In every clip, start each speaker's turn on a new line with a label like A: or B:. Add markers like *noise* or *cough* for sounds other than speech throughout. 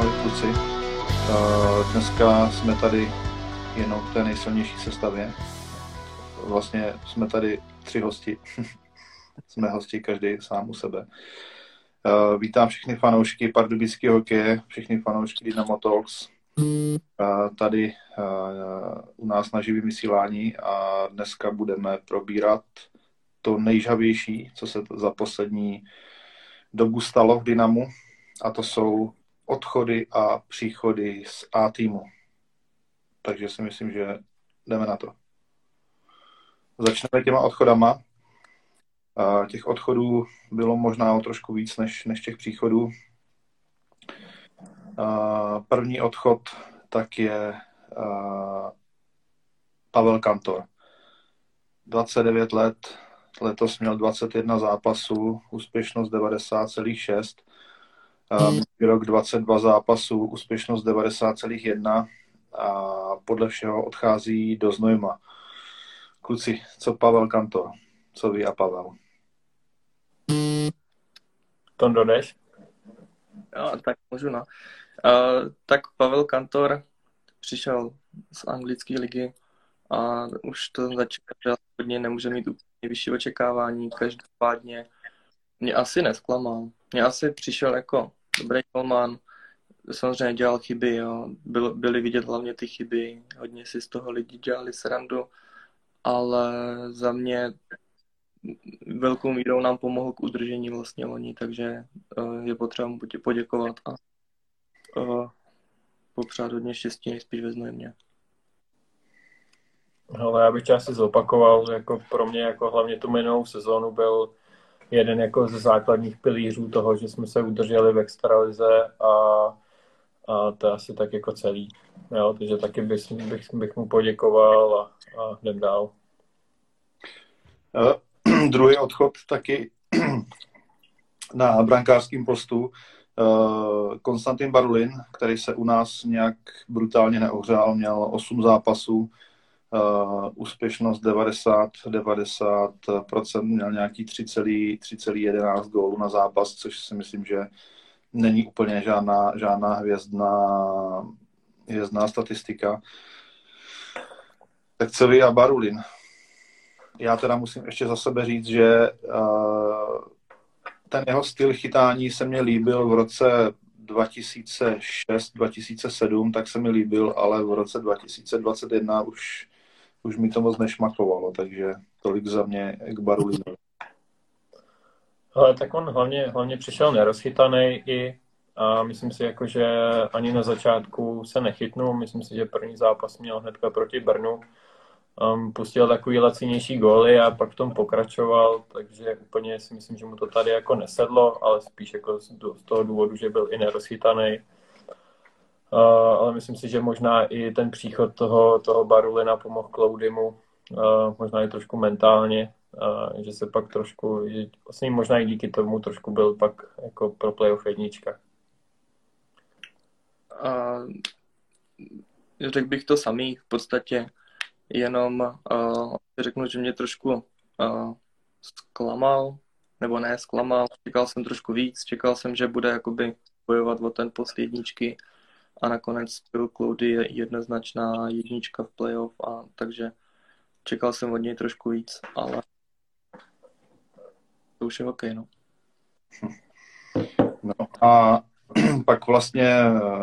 A: ahoj kluci. Uh, dneska jsme tady jenom v té nejsilnější sestavě. Vlastně jsme tady tři hosti. *laughs* jsme hosti každý sám u sebe. Uh, vítám všechny fanoušky pardubického hokeje, všechny fanoušky Dynamo Talks. Uh, tady u nás na živém vysílání a dneska budeme probírat to nejžavější, co se za poslední dobu stalo v Dynamu a to jsou odchody a příchody z A týmu. Takže si myslím, že jdeme na to. Začneme těma odchodama. A těch odchodů bylo možná o trošku víc než, než těch příchodů. První odchod tak je Pavel Kantor. 29 let, letos měl 21 zápasů, úspěšnost 90,6 Um, rok 22 zápasů, úspěšnost 90,1 a podle všeho odchází do Znojma. Kluci, co Pavel Kantor? Co ví a Pavel?
B: To dodeš?
C: Jo, tak můžu, no. Uh, tak Pavel Kantor přišel z anglické ligy a už to začíná, že hodně nemůže mít úplně vyšší očekávání. Každopádně mě asi nesklamal. Mě asi přišel jako dobrý golman, samozřejmě dělal chyby, jo. Byl, byly vidět hlavně ty chyby, hodně si z toho lidi dělali srandu, ale za mě velkou mírou nám pomohl k udržení vlastně loni, takže uh, je potřeba mu poděkovat a uh, popřát hodně štěstí nejspíš ve Znojmě.
B: Ale já bych tě asi zopakoval, jako pro mě jako hlavně tu minulou sezónu byl jeden jako ze základních pilířů toho, že jsme se udrželi v extralize a, a to je asi tak jako celý. Jo, takže taky bych, bych, bych mu poděkoval a, a jdem dál.
A: Uh, *clears throat* druhý odchod taky *clears throat* na brankářském postu uh, Konstantin Barulin, který se u nás nějak brutálně neohřál, měl 8 zápasů, Uh, úspěšnost 90, 90%, měl nějaký 3,11 gólů na zápas, což si myslím, že není úplně žádná, žádná hvězdná, hvězdná statistika. Tak vy a Barulin? Já teda musím ještě za sebe říct, že uh, ten jeho styl chytání se mně líbil v roce 2006-2007, tak se mi líbil, ale v roce 2021 už už mi to moc nešmakovalo, takže tolik za mě k Barulinovi.
B: Ale tak on hlavně, hlavně přišel nerozchytaný i a myslím si, jako, že ani na začátku se nechytnul. Myslím si, že první zápas měl hnedka proti Brnu. Um, pustil takový lacinější góly a pak v tom pokračoval, takže úplně si myslím, že mu to tady jako nesedlo, ale spíš jako z, z toho důvodu, že byl i nerozchytaný Uh, ale myslím si, že možná i ten příchod toho, toho Barulina pomohl Claudimu, uh, možná i trošku mentálně, uh, že se pak trošku, že vlastně možná i díky tomu trošku byl pak jako pro playoff jednička.
C: Uh, řekl bych to samý, v podstatě jenom uh, řeknu, že mě trošku uh, zklamal, nebo ne zklamal, čekal jsem trošku víc, čekal jsem, že bude jakoby bojovat o ten post jedničky, a nakonec byl Cloudy jednoznačná jednička v playoff, a takže čekal jsem od něj trošku víc, ale to už je hokej, no. *laughs*
A: no a *clears throat* pak vlastně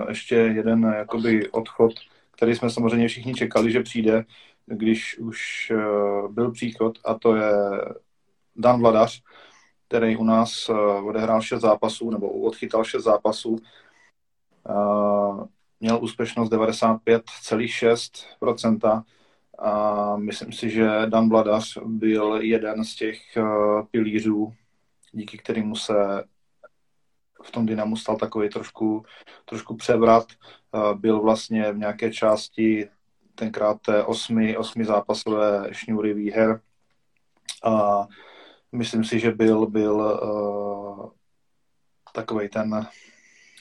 A: ještě jeden jakoby odchod, který jsme samozřejmě všichni čekali, že přijde, když už eh, byl příchod a to je Dan Vladař, který u nás eh, odehrál 6 zápasů nebo odchytal 6 zápasů měl úspěšnost 95,6% a myslím si, že Dan Bladař byl jeden z těch uh, pilířů, díky kterému se v tom Dynamu stal takový trošku, trošku převrat. Uh, byl vlastně v nějaké části tenkrát té osmi, osmi zápasové šňůry výher a myslím si, že byl, byl uh, takový ten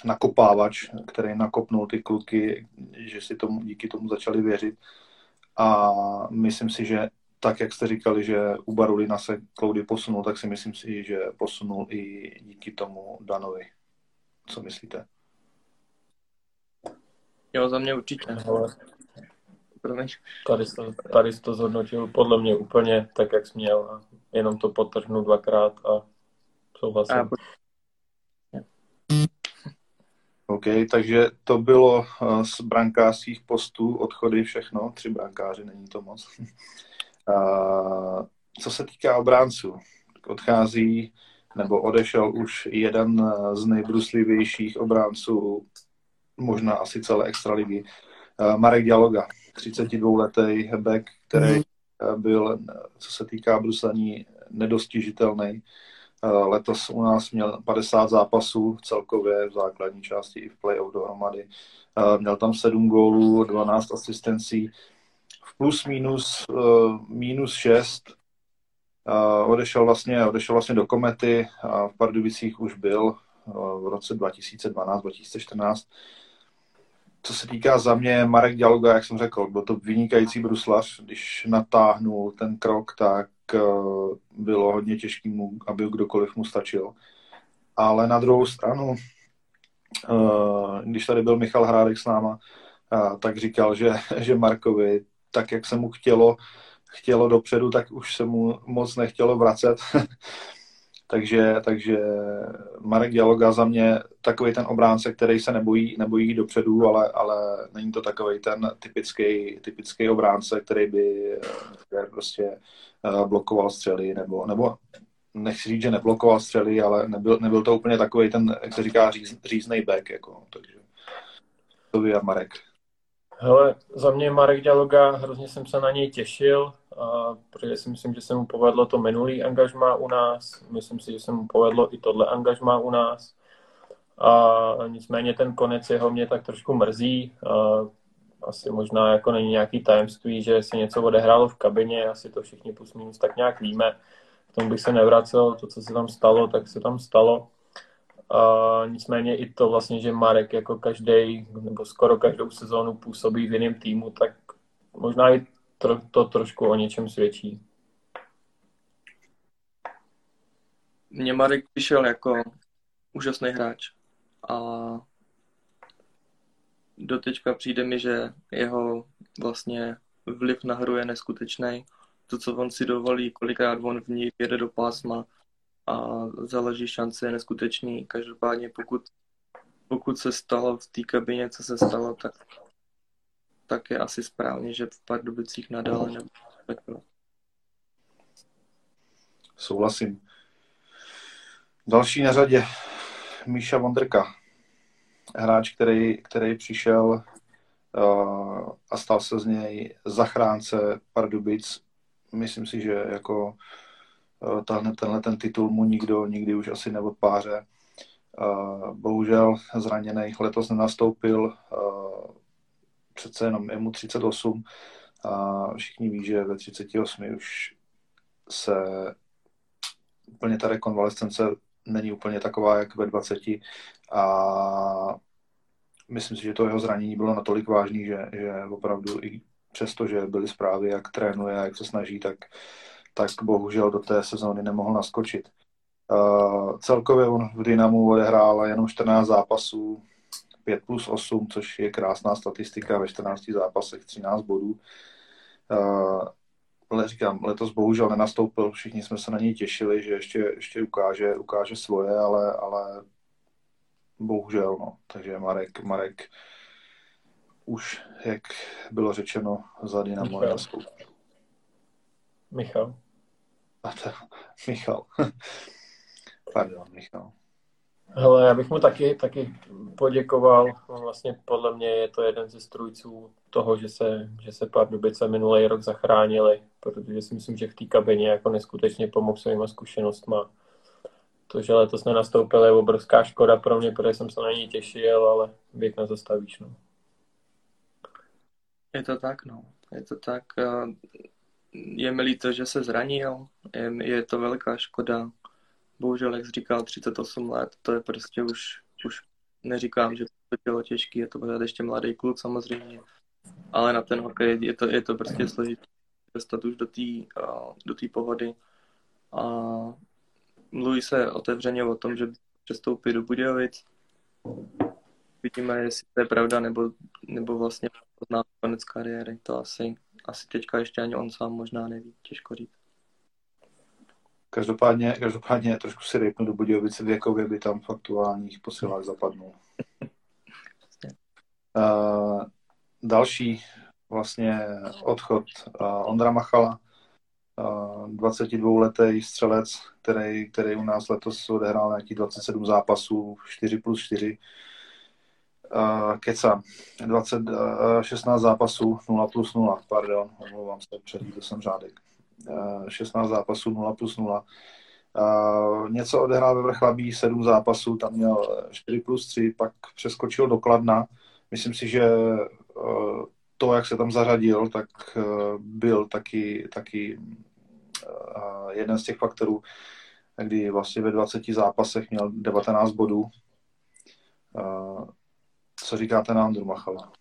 A: nakopávač, který nakopnul ty kluky, že si tomu, díky tomu začali věřit. A myslím si, že tak, jak jste říkali, že u Barulina se Cloudy posunul, tak si myslím si, že posunul i díky tomu Danovi. Co myslíte?
C: Jo, za mě určitě.
B: Ale
C: Promiň.
B: tady, to, tady jsi to zhodnotil podle mě úplně tak, jak jsi měl. A jenom to potrhnu dvakrát a souhlasím.
C: A
A: OK, takže to bylo eh, z brankářských postů, odchody, všechno, tři brankáři, není to moc. A *laughs* co se týká obránců, odchází nebo odešel už jeden eh, z nejbruslivějších obránců, možná asi celé extraligy, eh, Marek Dialoga, 32-letý back, který byl, co se týká bruslení, nedostižitelný. Letos u nás měl 50 zápasů celkově v základní části i v play-off dohromady. Měl tam 7 gólů, 12 asistencí. V plus minus, minus 6 odešel vlastně, odešel vlastně do Komety a v Pardubicích už byl v roce 2012-2014 co se týká za mě, Marek Dialoga, jak jsem řekl, byl to vynikající bruslař. Když natáhnul ten krok, tak eh, bylo hodně těžké, aby kdokoliv mu stačil. Ale na druhou stranu, eh, když tady byl Michal Hrádek s náma, eh, tak říkal, že, že Markovi, tak jak se mu chtělo, chtělo dopředu, tak už se mu moc nechtělo vracet. *laughs* Takže, takže Marek Dialoga za mě takový ten obránce, který se nebojí, nebojí dopředu, ale, ale není to takový ten typický, typický obránce, který by který prostě eh, blokoval střely, nebo, nebo nechci říct, že neblokoval střely, ale nebyl, nebyl to úplně takový ten, jak se říká, říz, říznej back, jako, takže to by a Marek.
B: Hele, za mě Marek Dialoga, hrozně jsem se na něj těšil, protože si myslím, že se mu povedlo to minulý angažmá u nás, myslím si, že se mu povedlo i tohle angažmá u nás. A nicméně ten konec jeho mě tak trošku mrzí. Asi možná jako není nějaký tajemství, že se něco odehrálo v kabině, asi to všichni plus minus tak nějak víme. K tomu bych se nevracel, to, co se tam stalo, tak se tam stalo. A nicméně i to vlastně, že Marek jako každý nebo skoro každou sezónu působí v jiném týmu, tak možná i to, to trošku o něčem svědčí.
C: Mně Marek přišel jako úžasný hráč a doteďka přijde mi, že jeho vlastně vliv na hru je neskutečný. To, co on si dovolí, kolikrát on v ní jede do pásma a založí šance je neskutečný. Každopádně pokud, pokud se stalo v té kabině, co se stalo, tak tak je asi správně, že v Pardubicích nadále nebude
A: Souhlasím. Další na řadě Míša Vondrka. Hráč, který, který přišel uh, a stal se z něj zachránce Pardubic. Myslím si, že jako uh, tenhle, tenhle ten titul mu nikdo nikdy už asi neodpáře. Uh, bohužel zraněný letos nenastoupil. Uh, přece jenom je mu 38 a všichni ví, že ve 38 už se úplně ta rekonvalescence není úplně taková, jak ve 20 a myslím si, že to jeho zranění bylo natolik vážný, že, že opravdu i přesto, že byly zprávy, jak trénuje, jak se snaží, tak, tak bohužel do té sezóny nemohl naskočit. Uh, celkově on v Dynamu odehrál jenom 14 zápasů, 5 plus 8, což je krásná statistika ve 14 zápasech, 13 bodů. Ale říkám, letos bohužel nenastoupil, všichni jsme se na něj těšili, že ještě, ještě ukáže, ukáže svoje, ale, ale bohužel, no. Takže Marek, Marek už, jak bylo řečeno, za Dynamo
B: nenastoupil. Michal.
A: A to, Michal. *laughs* Pardon, Michal.
B: Hele, já bych mu taky, taky poděkoval. Vlastně podle mě je to jeden ze strujců toho, že se, že se Pardubice minulý rok zachránili, protože si myslím, že v té kabině jako neskutečně pomohl svýma zkušenostma. To, že letos nenastoupil, je obrovská škoda pro mě, protože jsem se na něj těšil, ale věk nezastavíš. No.
C: Je to tak, no. Je to tak. Je mi líto, že se zranil. Je, je to velká škoda bohužel, jak jsi říkal, 38 let, to je prostě už, už neříkám, že to bylo těžký, je to pořád ještě mladý kluk samozřejmě, ale na ten hokej je to, je to prostě složité dostat už do té do tý pohody. A mluví se otevřeně o tom, že přestoupí do Budějovic. uvidíme, jestli to je pravda, nebo, nebo vlastně pozná konec kariéry. To asi, asi teďka ještě ani on sám možná neví, těžko říct.
A: Každopádně, každopádně trošku si rejpnu do Budějovice věkově by tam v aktuálních posilách zapadnul. uh, další vlastně odchod uh, Ondra Machala, uh, 22-letý střelec, který, který u nás letos odehrál nějaký 27 zápasů, 4 plus 4. Uh, keca, 20, uh, 16 zápasů, 0 plus 0, pardon, omlouvám se, předvídl jsem řádek. 16 zápasů 0 plus 0. Uh, něco odehrál ve Vrchlabí, 7 zápasů, tam měl 4 plus 3, pak přeskočil do Kladna. Myslím si, že uh, to, jak se tam zařadil, tak uh, byl taky, taky jeden z těch faktorů, kdy vlastně ve 20 zápasech měl 19 bodů. Co říkáte na Andru Machala?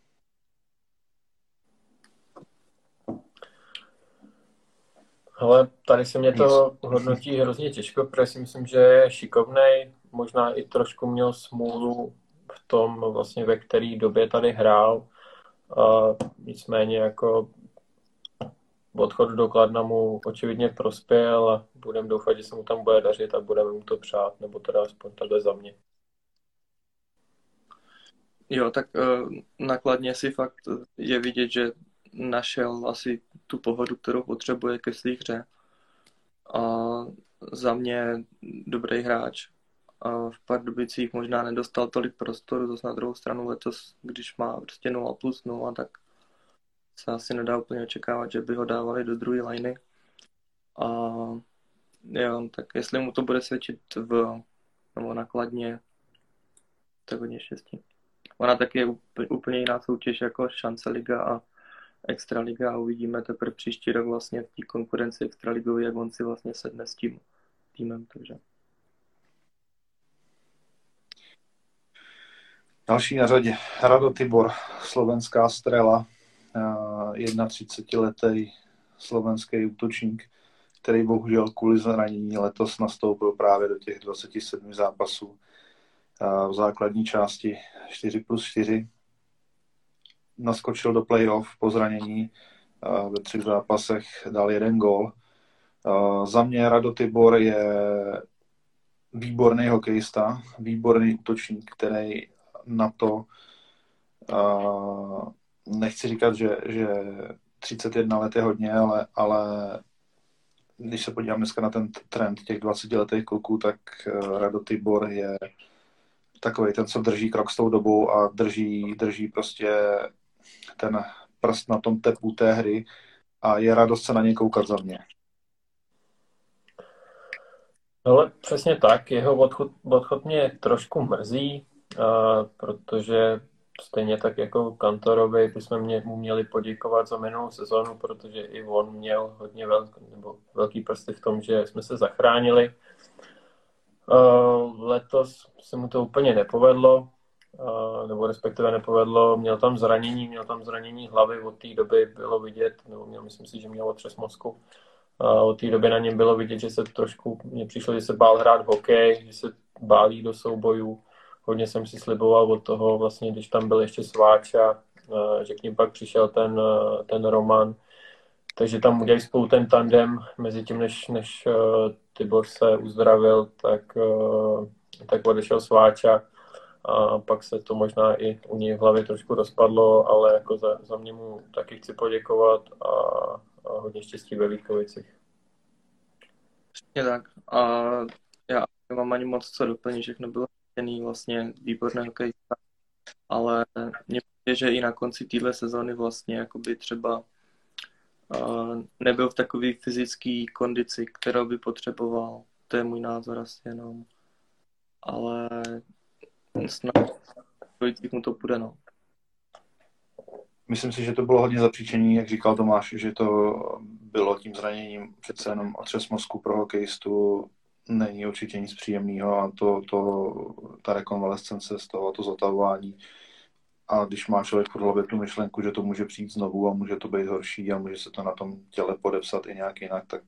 B: Ale tady se mě to hodnotí hrozně těžko, protože si myslím, že je šikovnej, možná i trošku měl smůlu v tom, vlastně ve které době tady hrál. A nicméně jako odchod do Kladna mu očividně prospěl a budeme doufat, že se mu tam bude dařit a budeme mu to přát, nebo teda aspoň takhle za mě.
C: Jo, tak uh, nakladně si fakt je vidět, že našel asi tu pohodu, kterou potřebuje ke své hře. A za mě dobrý hráč. A v Pardubicích možná nedostal tolik prostoru, zase na druhou stranu letos, když má prostě 0 plus 0, tak se asi nedá úplně očekávat, že by ho dávali do druhé liny. A jo, tak jestli mu to bude svědčit v, nebo nakladně, tak hodně štěstí. Ona taky je úplně jiná soutěž jako šance liga a Extraliga a uvidíme teprve příští rok vlastně v té konkurenci Extraligové, jak on si vlastně sedne s tím týmem, takže.
A: Další na řadě Rado Tibor, slovenská strela, 31-letý slovenský útočník, který bohužel kvůli zranění letos nastoupil právě do těch 27 zápasů v základní části 4 plus 4 naskočil do playoff po zranění ve třech zápasech, dal jeden gol. Za mě Rado Tibor je výborný hokejista, výborný útočník, který na to nechci říkat, že, že 31 let je hodně, ale, ale když se podívám dneska na ten trend těch 20 letých kluků, tak Rado Tibor je takový ten, co drží krok s tou dobou a drží, drží prostě ten prst na tom tepu té hry a je radost se na něj koukat za mě.
B: Ale přesně tak, jeho odchod, odchod mě trošku mrzí, uh, protože stejně tak jako Kantorovi bychom mě, mu měli poděkovat za minulou sezonu, protože i on měl hodně velký, nebo velký prsty v tom, že jsme se zachránili. Uh, letos se mu to úplně nepovedlo, nebo respektive nepovedlo. Měl tam zranění, měl tam zranění hlavy, od té doby bylo vidět, nebo měl, myslím si, že měl otřes mozku. A od té doby na něm bylo vidět, že se trošku, mně přišlo, že se bál hrát hokej, že se bálí do soubojů. Hodně jsem si sliboval od toho, vlastně, když tam byl ještě Sváča, že k ním pak přišel ten, ten Roman. Takže tam udělají spolu ten tandem mezi tím, než, než Tibor se uzdravil, tak, tak odešel Sváča a pak se to možná i u něj v hlavě trošku rozpadlo, ale jako za, za mě mu taky chci poděkovat a, a hodně štěstí ve Vítkovicích.
C: Přesně tak. A já nemám ani moc co doplnit, všechno bylo chtěný vlastně výborné hokejista, ale mě přijde, že i na konci téhle sezóny vlastně jakoby třeba uh, nebyl v takové fyzické kondici, kterou by potřeboval. To je můj názor asi jenom. Ale snad mu to půjde, no.
A: Myslím si, že to bylo hodně zapříčení, jak říkal Tomáš, že to bylo tím zraněním přece jenom otřes mozku pro hokejistu není určitě nic příjemného a to, to, ta rekonvalescence z toho, to zotavování a když má člověk v hlavě tu myšlenku, že to může přijít znovu a může to být horší a může se to na tom těle podepsat i nějak jinak, tak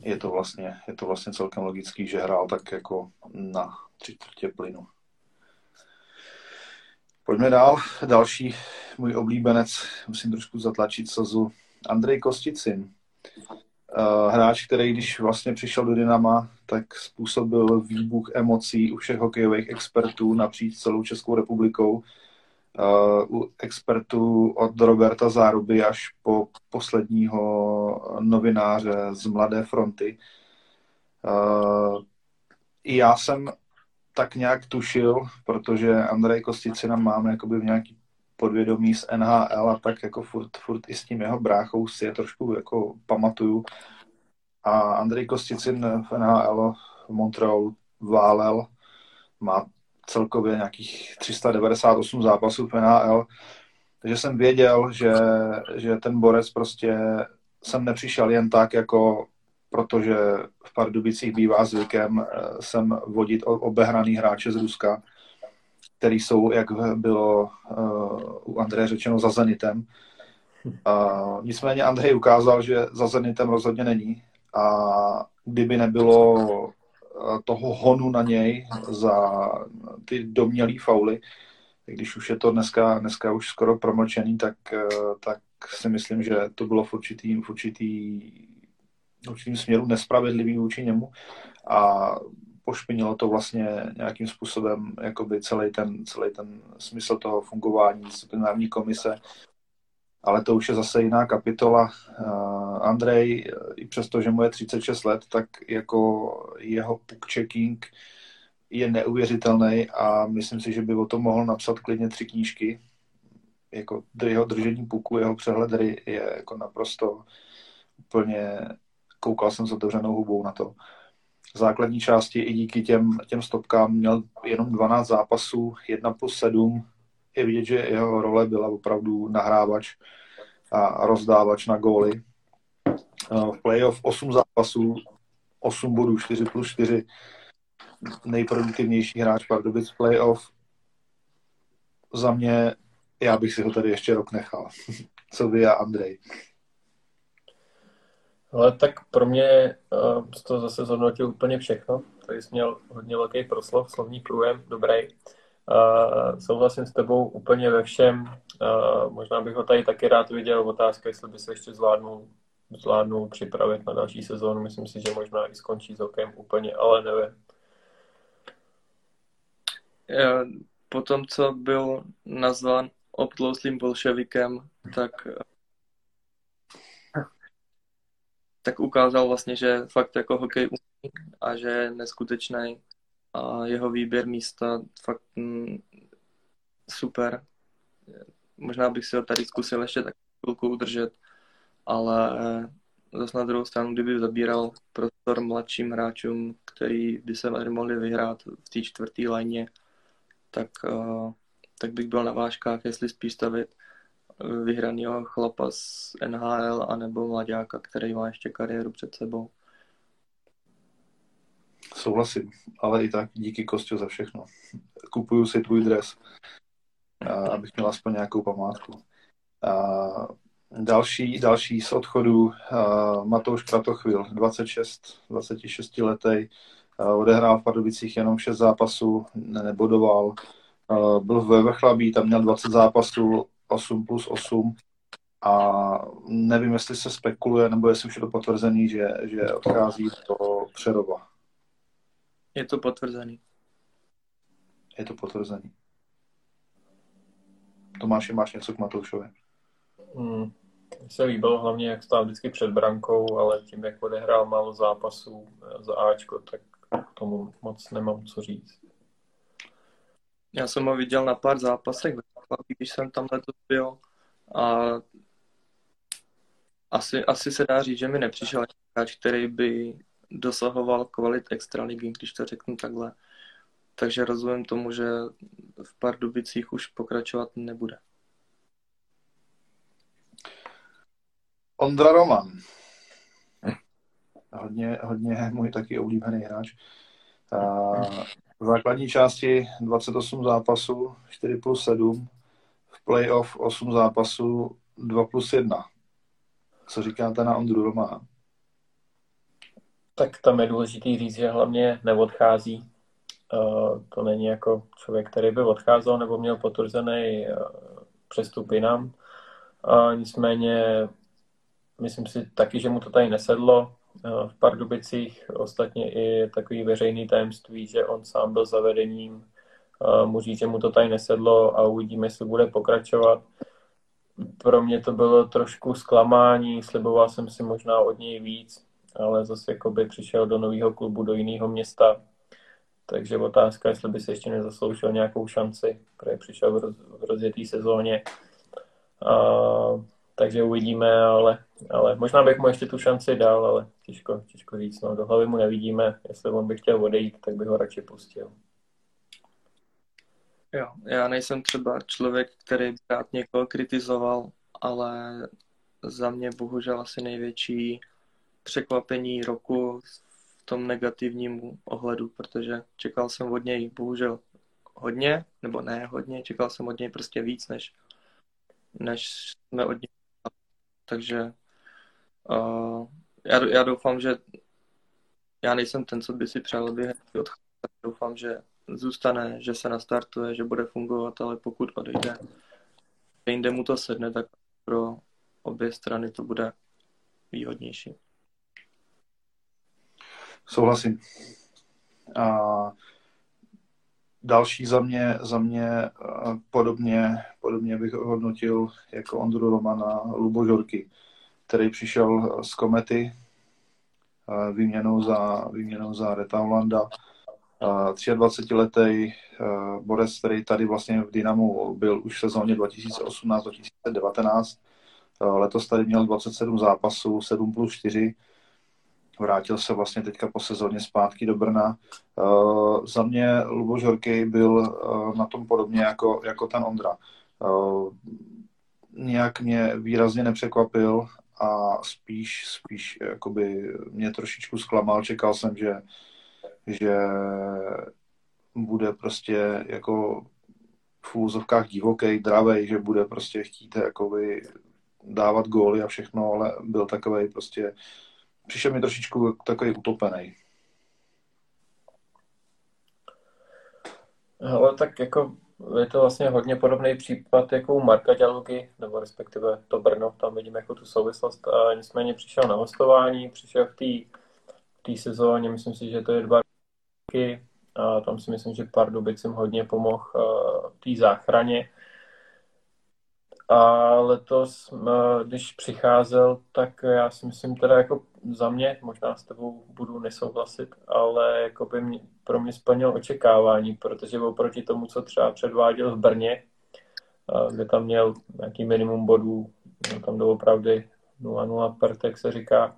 A: je to vlastně, je to vlastně celkem logický, že hrál tak jako na tři čtvrtě plynu. Pojďme dál. Další můj oblíbenec, musím trošku zatlačit slzu, Andrej Kosticin. Uh, hráč, který když vlastně přišel do Dynama, tak způsobil výbuch emocí u všech hokejových expertů napříč celou Českou republikou. Uh, u expertů od Roberta Záruby až po posledního novináře z Mladé fronty. I já jsem tak nějak tušil, protože Andrej Kosticina máme jakoby v nějaký podvědomí z NHL a tak jako furt, furt i s tím jeho bráchou si je trošku jako pamatuju. A Andrej Kosticin v NHL v Montrealu válel, má celkově nějakých 398 zápasů v NHL, takže jsem věděl, že, že ten borec prostě jsem nepřišel jen tak jako protože v Pardubicích bývá zvykem eh, sem vodit obehraný hráče z Ruska, který jsou, jak bylo uh, u Andreje řečeno, za Zenitem. Uh, nicméně Andrej ukázal, že za Zenitem rozhodně není a kdyby nebylo toho honu na něj za ty domělý fauly, když už je to dneska, dneska už skoro promlčený, tak, uh, tak si myslím, že to bylo v určitý, v určitý určitým směru nespravedlivý vůči němu a pošpinilo to vlastně nějakým způsobem jakoby celý ten, celý ten smysl toho fungování disciplinární komise. Ale to už je zase jiná kapitola. Uh, Andrej, i přesto, že mu je 36 let, tak jako jeho puck checking je neuvěřitelný a myslím si, že by o tom mohl napsat klidně tři knížky. Jako jeho držení puku, jeho přehled je jako naprosto úplně koukal jsem s otevřenou hubou na to. V základní části i díky těm, těm stopkám měl jenom 12 zápasů, 1 plus 7. Je vidět, že jeho role byla opravdu nahrávač a rozdávač na góly. V playoff 8 zápasů, 8 bodů, 4 plus 4. Nejproduktivnější hráč Pardubic playoff. Za mě, já bych si ho tady ještě rok nechal. *laughs* Co vy a Andrej?
B: Ale tak pro mě uh, to zase zhodnotil úplně všechno. Tady jsi měl hodně velký proslov, slovní průjem, dobrý. Uh, souhlasím s tebou úplně ve všem. Uh, možná bych ho tady taky rád viděl. Otázka, jestli by se ještě zvládnul, zvládnul připravit na další sezónu. Myslím si, že možná i skončí s hokejem úplně, ale nevím.
C: Po tom, co byl nazván obtlouslým bolševikem, tak tak ukázal vlastně, že fakt jako hokej umí a že je neskutečný a jeho výběr místa fakt mm, super. Možná bych si ho tady zkusil ještě tak chvilku udržet, ale zase na druhou stranu, kdyby zabíral prostor mladším hráčům, který by se mohli vyhrát v té čtvrté lajně, tak, uh, tak bych byl na vážkách, jestli spíš stavit vyhranýho chlapa z NHL anebo mladáka, který má ještě kariéru před sebou.
A: Souhlasím, ale i tak díky Kostě za všechno. Kupuju si tvůj dres, abych měl aspoň nějakou památku. Další, další z odchodu Matouš Kratochvil, 26, 26 letý, odehrál v Pardubicích jenom 6 zápasů, nebodoval, byl ve Vrchlabí, tam měl 20 zápasů, 8 plus 8 a nevím, jestli se spekuluje, nebo jestli už je to potvrzený, že, že odchází do Přerova.
C: Je to potvrzený.
A: Je to potvrzený. Tomáši, máš něco k Matoušovi?
B: Hmm. se líbilo hlavně, jak stál vždycky před brankou, ale tím, jak odehrál málo zápasů za Ačko, tak tomu moc nemám co říct.
C: Já jsem ho viděl na pár zápasech když jsem tam letos byl a asi, asi se dá říct, že mi nepřišel hráč, který by dosahoval kvalit extraligy, když to řeknu takhle. Takže rozumím tomu, že v Pardubicích už pokračovat nebude.
A: Ondra Roman. Hodně, hodně můj taky oblíbený hráč. V základní části 28 zápasů, 4 plus 7, v playoff 8 zápasů 2 plus 1. Co říkáte na Ondru Romana?
B: Tak tam je důležitý říct, že hlavně neodchází to není jako člověk, který by odcházel nebo měl potvrzený přestup jinam. Nicméně myslím si taky, že mu to tady nesedlo v Pardubicích. Ostatně i takový veřejný tajemství, že on sám byl zavedením. Mu říct, že mu to tady nesedlo a uvidíme, jestli bude pokračovat. Pro mě to bylo trošku zklamání, sliboval jsem si možná od něj víc, ale zase by přišel do nového klubu, do jiného města. Takže otázka, jestli by se ještě nezasloužil nějakou šanci, protože přišel v, roz, v rozjetý sezóně. A, takže uvidíme, ale, ale možná bych mu ještě tu šanci dal, ale těžko, těžko říct. No, do hlavy mu nevidíme, jestli on by chtěl odejít, tak bych ho radši pustil.
C: Jo, já nejsem třeba člověk, který by rád někoho kritizoval, ale za mě bohužel asi největší překvapení roku v tom negativním ohledu, protože čekal jsem od něj bohužel hodně, nebo ne hodně, čekal jsem od něj prostě víc, než, než jsme od něj. Takže uh, já, já doufám, že já nejsem ten, co by si přál, aby odcházel. Doufám, že zůstane, že se nastartuje, že bude fungovat, ale pokud odejde, jinde mu to sedne, tak pro obě strany to bude výhodnější.
A: Souhlasím. A další za mě, za mě podobně, podobně bych hodnotil jako Ondru Romana Lubo Žorky, který přišel z Komety výměnou za, výměnou za Reta Holanda 23-letý uh, borec, který tady vlastně v Dynamu byl už v sezóně 2018-2019. Uh, letos tady měl 27 zápasů, 7 plus 4. Vrátil se vlastně teďka po sezóně zpátky do Brna. Uh, za mě Luboš Horkej byl uh, na tom podobně jako, jako ten Ondra. Uh, nějak mě výrazně nepřekvapil a spíš, spíš jakoby mě trošičku zklamal. Čekal jsem, že že bude prostě jako v úzovkách divoký, dravej, že bude prostě chtít jakoby dávat góly a všechno, ale byl takový prostě, přišel mi trošičku takový utopený.
B: Ale tak jako je to vlastně hodně podobný případ jako u Marka Děluky, nebo respektive to Brno, tam vidíme jako tu souvislost. A nicméně přišel na hostování, přišel v té sezóně, myslím si, že to je dva roky. A tam si myslím, že Pardubic jim hodně pomohl v té záchraně. A letos, když přicházel, tak já si myslím teda jako za mě, možná s tebou budu nesouhlasit, ale jako by mě, pro mě splnil očekávání, protože oproti tomu, co třeba předváděl v Brně, kde tam měl nějaký minimum bodů, no tam doopravdy 0-0 per, tak se říká,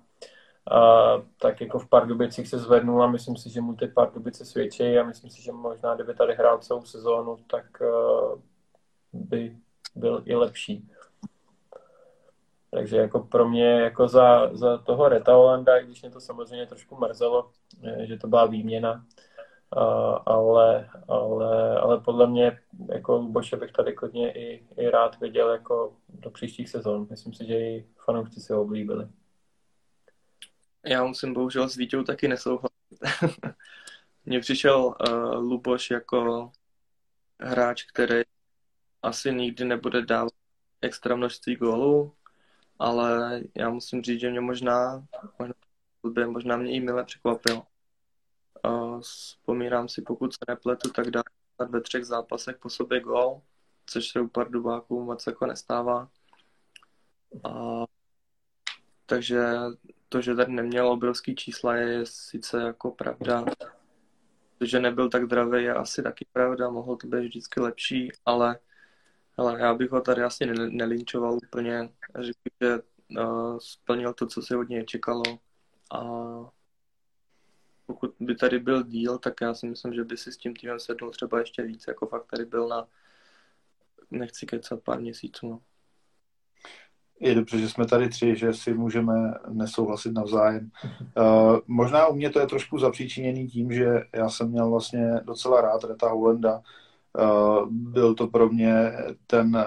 B: a, tak jako v Pardubicích se zvednul a myslím si, že mu ty Pardubice svědčí a myslím si, že možná kdyby tady hrál celou sezónu, tak uh, by byl i lepší. Takže jako pro mě jako za, za toho Reta Holanda, když mě to samozřejmě trošku mrzelo, že to byla výměna, ale, ale, ale podle mě jako Boše bych tady klidně i, i rád viděl jako do příštích sezon. Myslím si, že i fanoušci si ho oblíbili.
C: Já musím bohužel s Vítěou taky nesouhlasit. *laughs* Mně přišel uh, Luboš jako hráč, který asi nikdy nebude dávat extra množství gólů, ale já musím říct, že mě možná, možná, možná mě i mile překvapil. Uh, vzpomínám si, pokud se nepletu, tak dá ve třech zápasech po sobě gól, což se u pár dubáků moc jako nestává. Uh, takže to, že tady neměl obrovský čísla, je sice jako pravda. To, že nebyl tak dravý, je asi taky pravda, mohlo to být vždycky lepší, ale, ale já bych ho tady asi nelinčoval úplně. Řekl, že uh, splnil to, co se od něj čekalo a pokud by tady byl díl, tak já si myslím, že by si s tím týmem sedl třeba ještě víc, jako fakt tady byl na, nechci kecat, pár měsíců. No.
A: Je dobře, že jsme tady tři, že si můžeme nesouhlasit navzájem. Uh, *laughs* možná u mě to je trošku zapříčiněný tím, že já jsem měl vlastně docela rád Reta Holenda. Uh, byl to pro mě ten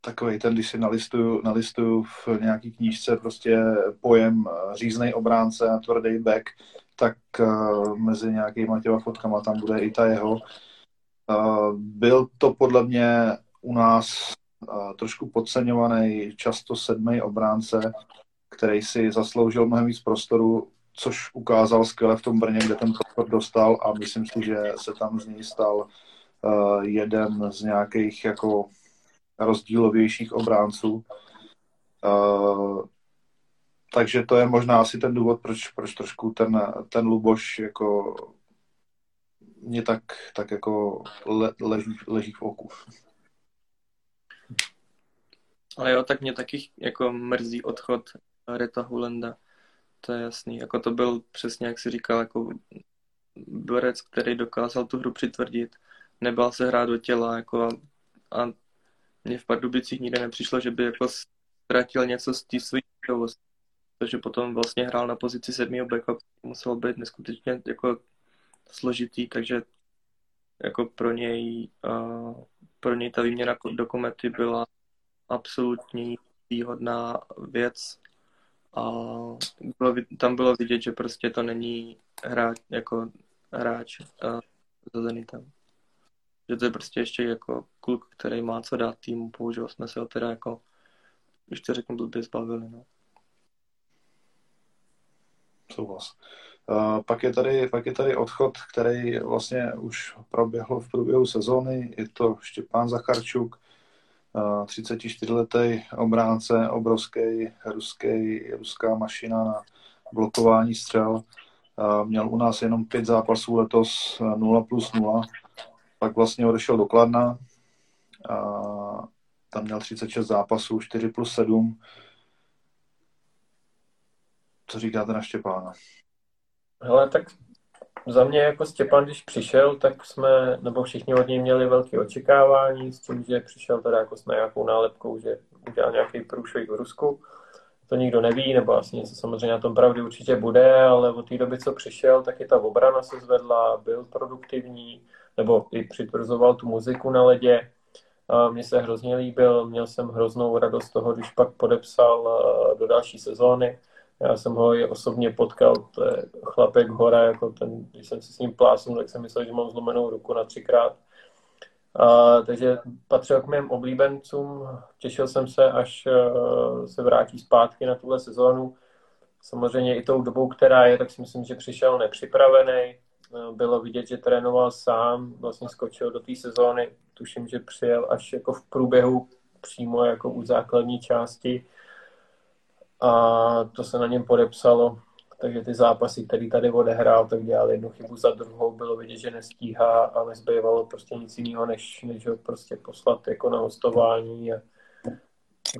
A: takový ten, když si nalistuju, nalistuju v nějaký knížce prostě pojem říznej obránce a tvrdý back, tak mezi nějakýma těma fotkama tam bude i ta jeho. Byl to podle mě u nás trošku podceňovaný, často sedmý obránce, který si zasloužil mnohem víc prostoru, což ukázal skvěle v tom Brně, kde ten prostor dostal a myslím si, že se tam z něj stal jeden z nějakých jako rozdílovějších obránců. takže to je možná asi ten důvod, proč, proč trošku ten, ten Luboš jako mě tak, tak jako le, leží, leží v oku.
C: Ale jo, tak mě taky jako mrzí odchod Reta Hulenda. To je jasný. Jako to byl přesně, jak si říkal, jako borec, který dokázal tu hru přitvrdit. Nebál se hrát do těla jako a, a mě v Pardubicích nikdy nepřišlo, že by jako ztratil něco z té své protože potom vlastně hrál na pozici sedmého backup, muselo být neskutečně jako složitý, takže jako pro něj, uh, pro něj ta výměna do komety byla absolutní výhodná věc a bylo, tam bylo vidět, že prostě to není hráč, jako hráč uh, za Zenitem. Že to je prostě ještě jako kluk, který má co dát týmu, použil jsme se ho teda jako, když to řeknu, blbě zbavili, no.
A: Souhlas. Uh, pak, je tady, pak je tady odchod, který vlastně už proběhl v průběhu sezóny. Je to Štěpán Zacharčuk, 34-letý obránce, obrovský ruský, ruská mašina na blokování střel. Měl u nás jenom pět zápasů letos 0 plus 0. Pak vlastně odešel do Kladna. Tam měl 36 zápasů, 4 plus 7. Co říkáte na Štěpána?
B: Hele, tak za mě jako Stěpan, když přišel, tak jsme, nebo všichni od něj měli velké očekávání s tím, že přišel teda jako s nějakou nálepkou, že udělal nějaký průšvih v Rusku. To nikdo neví, nebo asi něco samozřejmě na tom pravdy určitě bude, ale od té doby, co přišel, tak i ta obrana se zvedla, byl produktivní, nebo i přitvrzoval tu muziku na ledě. Mně se hrozně líbil, měl jsem hroznou radost toho, když pak podepsal do další sezóny já jsem ho i osobně potkal, to je chlapek hora, jako ten, když jsem si s ním plásnul, tak jsem myslel, že mám zlomenou ruku na třikrát. Takže patřil k mým oblíbencům, těšil jsem se, až uh, se vrátí zpátky na tuhle sezónu. Samozřejmě i tou dobou, která je, tak si myslím, že přišel nepřipravený. Bylo vidět, že trénoval sám, vlastně skočil do té sezóny. Tuším, že přijel až jako v průběhu přímo jako u základní části a to se na něm podepsalo. Takže ty zápasy, které tady odehrál, tak dělal jednu chybu za druhou, bylo vidět, že nestíhá a nezbývalo prostě nic jiného, než, než ho prostě poslat jako na hostování a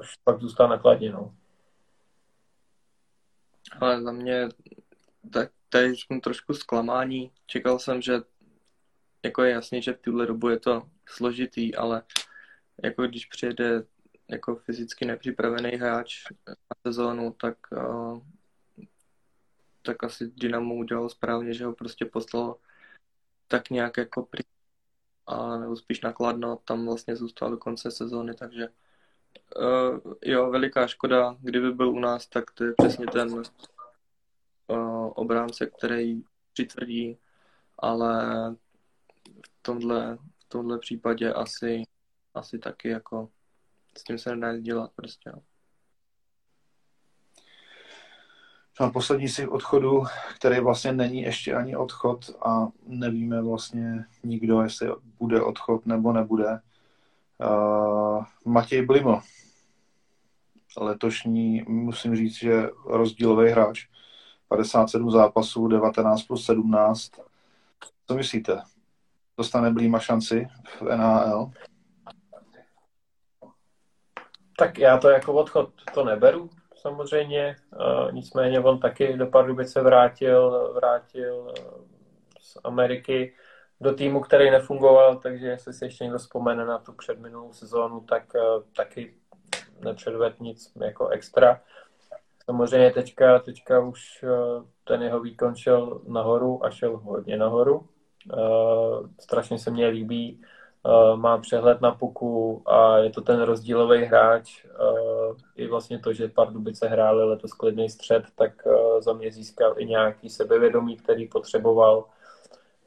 B: už pak zůstal nakladně, no.
C: Ale za mě tak tady trošku zklamání. Čekal jsem, že jako je jasný, že v tuhle dobu je to složitý, ale jako když přijede jako fyzicky nepřipravený hráč na sezónu, tak, uh, tak asi Dynamo udělal správně, že ho prostě poslal tak nějak jako pri a nebo spíš nakladno, tam vlastně zůstal do konce sezóny, takže uh, jo, veliká škoda, kdyby byl u nás, tak to je přesně ten uh, obránce, který přitvrdí, ale v tomhle, v tomhle případě asi, asi taky jako s tím se nedá dělat prostě.
A: No, poslední z těch odchodů, který vlastně není ještě ani odchod a nevíme vlastně nikdo, jestli bude odchod nebo nebude. Uh, Matěj Blimo. Letošní, musím říct, že rozdílový hráč. 57 zápasů, 19 plus 17. Co myslíte? Dostane Blima šanci v NHL?
B: Tak já to jako odchod to neberu samozřejmě, uh, nicméně on taky do Pardubice vrátil, vrátil uh, z Ameriky do týmu, který nefungoval, takže jestli si ještě někdo vzpomene na tu předminulou sezónu, tak uh, taky nepředved nic jako extra. Samozřejmě teďka, teďka už ten jeho výkon šel nahoru a šel hodně nahoru. Strašně se mně líbí má přehled na puku a je to ten rozdílový hráč. Uh, I vlastně to, že Pardubice hráli letos klidný střed, tak uh, za mě získal i nějaký sebevědomí, který potřeboval.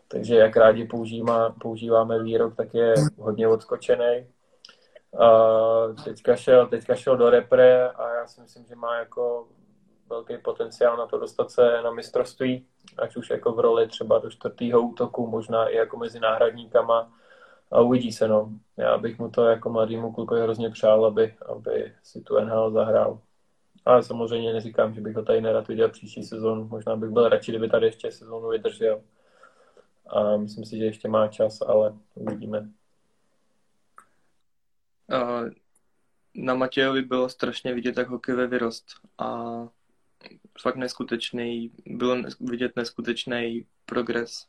B: Takže jak rádi používá, používáme výrok, tak je hodně odskočený. Teďka, šel, teďka šel do repre a já si myslím, že má jako velký potenciál na to dostat se na mistrovství, ať už jako v roli třeba do čtvrtého útoku, možná i jako mezi náhradníkama a uvidí se, no. Já bych mu to jako mladýmu klukovi hrozně přál, aby, aby si tu NHL zahrál. Ale samozřejmě neříkám, že bych ho tady nerad viděl příští sezónu. Možná bych byl radši, kdyby tady ještě sezónu vydržel. A myslím si, že ještě má čas, ale uvidíme.
C: Na Matějovi bylo strašně vidět, jak hokejový vyrost. A fakt neskutečný, bylo vidět neskutečný progres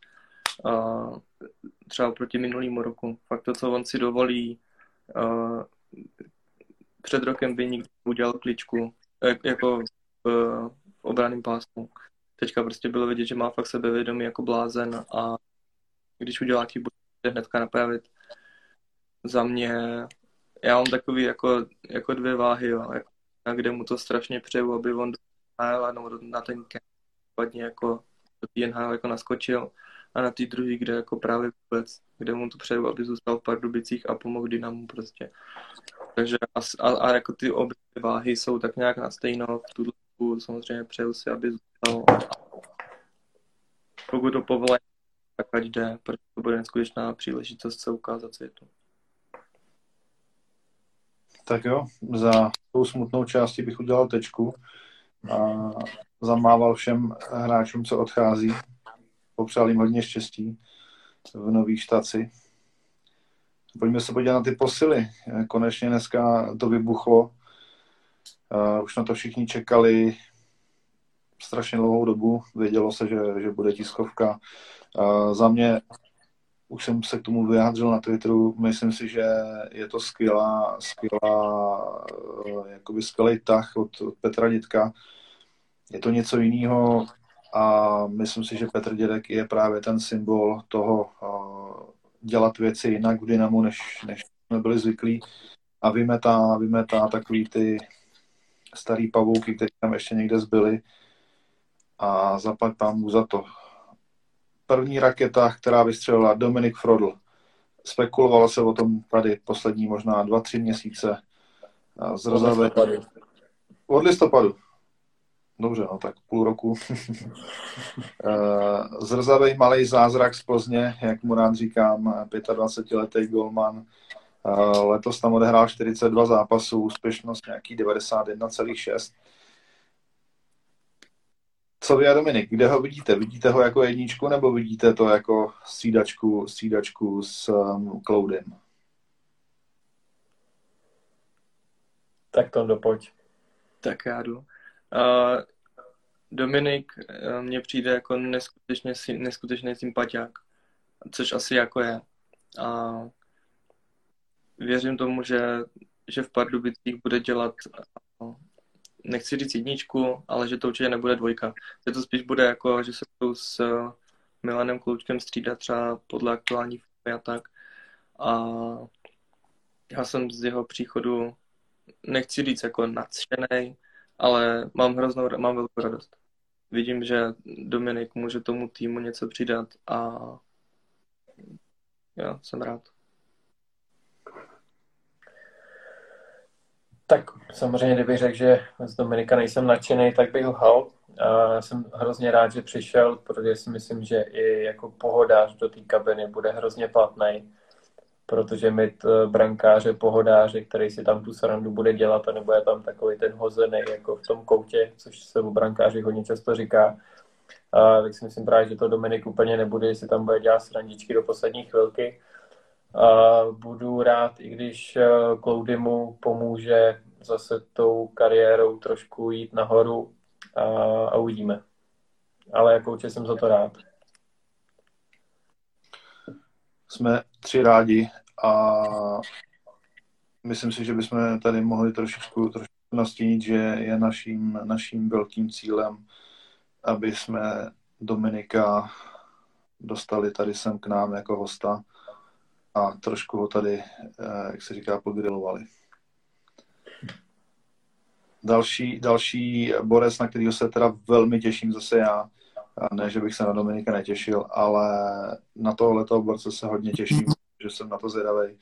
C: třeba proti minulýmu roku. Fakt to, co on si dovolí, před rokem by nikdo udělal kličku, jak, jako v, v obraném pásmu. Teďka prostě bylo vidět, že má fakt sebevědomí jako blázen a když udělá chybu, jde hnedka napravit. Za mě, já mám takový jako, jako dvě váhy, jo, jako, kde mu to strašně přeju, aby on NHL nebo na ten camp jako do NHL jako naskočil a na té druhé, kde jako právě vůbec, kde mu to přeju, aby zůstal v Pardubicích a pomohl Dynamu prostě. Takže a, a, a jako ty obě váhy jsou tak nějak na stejno v tu dobu, samozřejmě přeju si, aby zůstal. Pokud to povolí, tak ať jde, protože to bude neskutečná příležitost se ukázat světu.
A: Tak jo, za tou smutnou částí bych udělal tečku a zamával všem hráčům, co odchází. Popřál jim hodně štěstí v nový štaci. Pojďme se podívat na ty posily. Konečně dneska to vybuchlo. Už na to všichni čekali strašně dlouhou dobu. Vědělo se, že, že bude tiskovka. Za mě už jsem se k tomu vyjádřil na Twitteru, myslím si, že je to skvělá, skvělá, eh, jakoby skvělý tah od, od Petra Dětka. Je to něco jiného a myslím si, že Petr Dědek je právě ten symbol toho dělat věci jinak v Dynamu, než, než jsme byli zvyklí a vymetá, vymetá takový ty starý pavouky, které tam ještě někde zbyly a zaplať pán za to první raketa, která vystřelila Dominik Frodl. Spekulovalo se o tom tady poslední možná dva, tři měsíce.
B: Z Od listopadu.
A: Od listopadu. Dobře, no tak půl roku. *laughs* Eh, zrzavej malý zázrak z Plzně, jak mu rád říkám, 25-letý golman. Eh, letos tam odehrál 42 zápasů, úspěšnost nějaký 91,6 co vy a Dominik, kde ho vidíte? Vidíte ho jako jedničku nebo vidíte to jako střídačku, střídačku s um, Cloudem?
B: Tak to dopoď.
C: Tak já jdu. Dominik uh, mně přijde jako neskutečně, neskutečný sympatiák, což asi jako je. A věřím tomu, že, že v Pardubicích bude dělat uh, nechci říct jedničku, ale že to určitě nebude dvojka. Že to spíš bude jako, že se budou s eh, Milanem Kloučkem střídat třeba podle aktuální formy a tak. A já jsem z jeho příchodu, nechci říct jako nadšený, ale mám hroznou, mám velkou radost. Vidím, že Dominik může tomu týmu něco přidat a já jsem rád.
B: Tak samozřejmě, kdybych řekl, že z Dominika nejsem nadšený, tak bych lhal. Jsem hrozně rád, že přišel, protože si myslím, že i jako pohodář do té kabiny bude hrozně platný, protože mít eh, brankáře, pohodáře, který si tam tu srandu bude dělat nebo je tam takový ten hozený jako v tom koutě, což se u brankáři hodně často říká, a tak si myslím právě, že to Dominik úplně nebude, jestli tam bude dělat srandičky do poslední chvilky a budu rád, i když Cloudy eh, mu pomůže zase tou kariérou trošku jít nahoru a, a uvidíme. Ale jako určitě jsem za to rád.
A: Jsme tři rádi a myslím si, že bychom tady mohli trošičku, trošičku nastínit, že je naším, naším velkým cílem, aby jsme Dominika dostali tady sem k nám jako hosta a trošku ho tady, eh, jak se říká, pogrilovali. další, další borec, na kterého se teda velmi těším zase já, ne, že bych se na Dominika netěšil, ale na tohleto borce se hodně těším, že jsem na to zvědavý,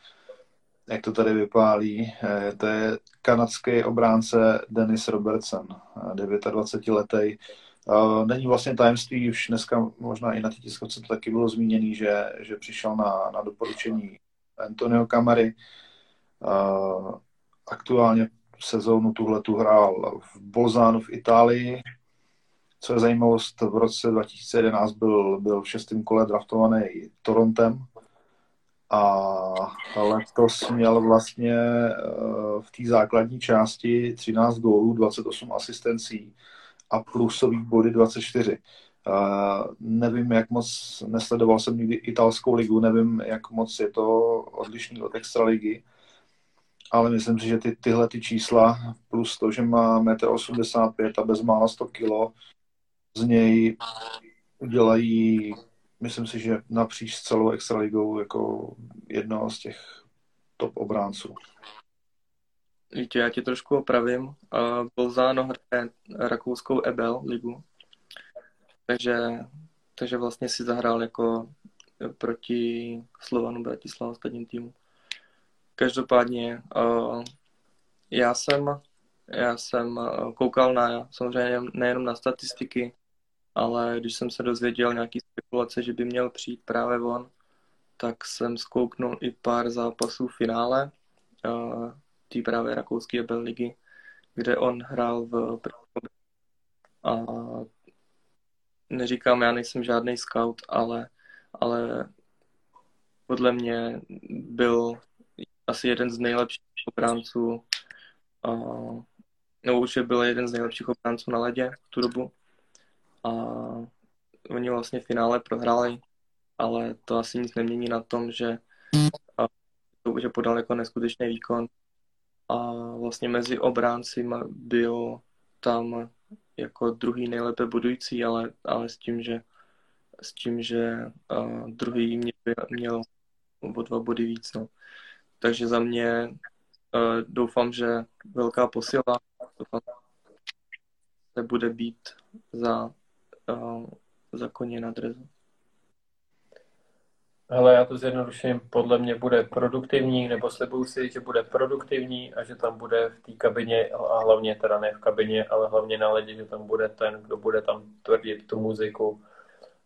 A: jak to tady vypálí. Eh, to je kanadský obránce Dennis Robertson, 29-letý. Eh, není vlastně tajemství, už dneska možná i na té tiskovce to taky bylo zmíněný, že, že přišel na, na doporučení Antonio Camary. Eh, aktuálně sezónu tuhle tu hrál v Bolzánu v Itálii. Co je zajímavost, v roce 2011 byl, byl v šestém kole draftovaný Torontem a letos měl vlastně eh, v té základní části 13 gólů, 28 asistencí a plusový body 24. Uh, nevím, jak moc, nesledoval jsem nikdy italskou ligu, nevím, jak moc je to odlišný od extraligy, ale myslím si, že ty, tyhle ty čísla, plus to, že má 1,85 m a bezmála 100 kg, z něj udělají, myslím si, že napříč celou extraligou jako jednoho z těch top obránců.
C: Víte, já tě trošku opravím. Bolzano hraje rakouskou Ebel ligu, takže, takže vlastně si zahrál jako proti Slovanu Bratislava ostatním týmu. Každopádně já jsem já jsem koukal na samozřejmě nejenom na statistiky, ale když jsem se dozvěděl nějaký spekulace, že by měl přijít právě on, tak jsem zkouknul i pár zápasů v finále uh, té právě rakouské Ebel ligy, kde on hrál v a neříkám, já nejsem žádný scout, ale, ale podle mě byl asi jeden z nejlepších obránců, nebo už byl jeden z nejlepších obránců na ledě v tu dobu. A oni vlastně v finále prohráli, ale to asi nic nemění na tom, že, uh, že podal jako neskutečný výkon a vlastně mezi obránci byl tam jako druhý nejlépe budující, ale, ale s tím, že s tím, že uh, druhý mě, měl o dva body víc. No. Takže za mě uh, doufám, že velká posila se bude být za, za koně na drezu.
B: Ale já to zjednoduším, podle mě bude produktivní, nebo slibuju si, že bude produktivní a že tam bude v té kabině, a hlavně teda ne v kabině, ale hlavně na ledě, že tam bude ten, kdo bude tam tvrdit tu muziku.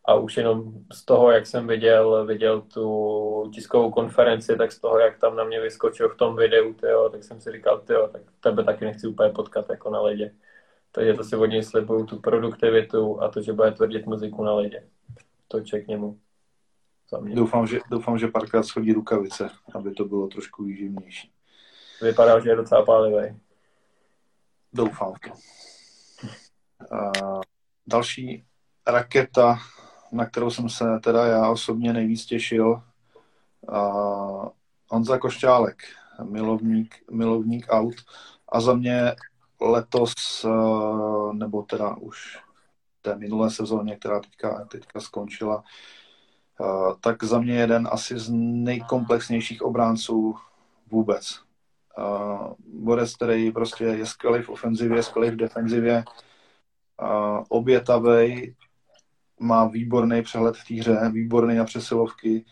B: A už jenom z toho, jak jsem viděl, viděl tu tiskovou konferenci, tak z toho, jak tam na mě vyskočil v tom videu, tyjo, tak jsem si říkal, tyjo, tak tebe taky nechci úplně potkat jako na ledě. Takže to si od něj slibuju, tu produktivitu a to, že bude tvrdit muziku na ledě. To ček němu.
A: Doufám, že, doufám, že párkrát schodí rukavice, aby to bylo trošku výživnější.
B: Vypadá, že je docela pálivý.
A: Doufám to. Uh, další raketa, na kterou jsem se teda já osobně nejvíc těšil, uh, Honza Košťálek, milovník, milovník aut. A za mě letos, uh, nebo teda už té minulé sezóně, která teďka, teďka skončila, Eh, tak za mě jeden asi z nejkomplexnějších obránců vůbec. Uh, Borec, který prostě je skvělý v ofenzivě, skvělý v defenzivě, obětavej, má výborný přehled v té hře, výborný na přesilovky,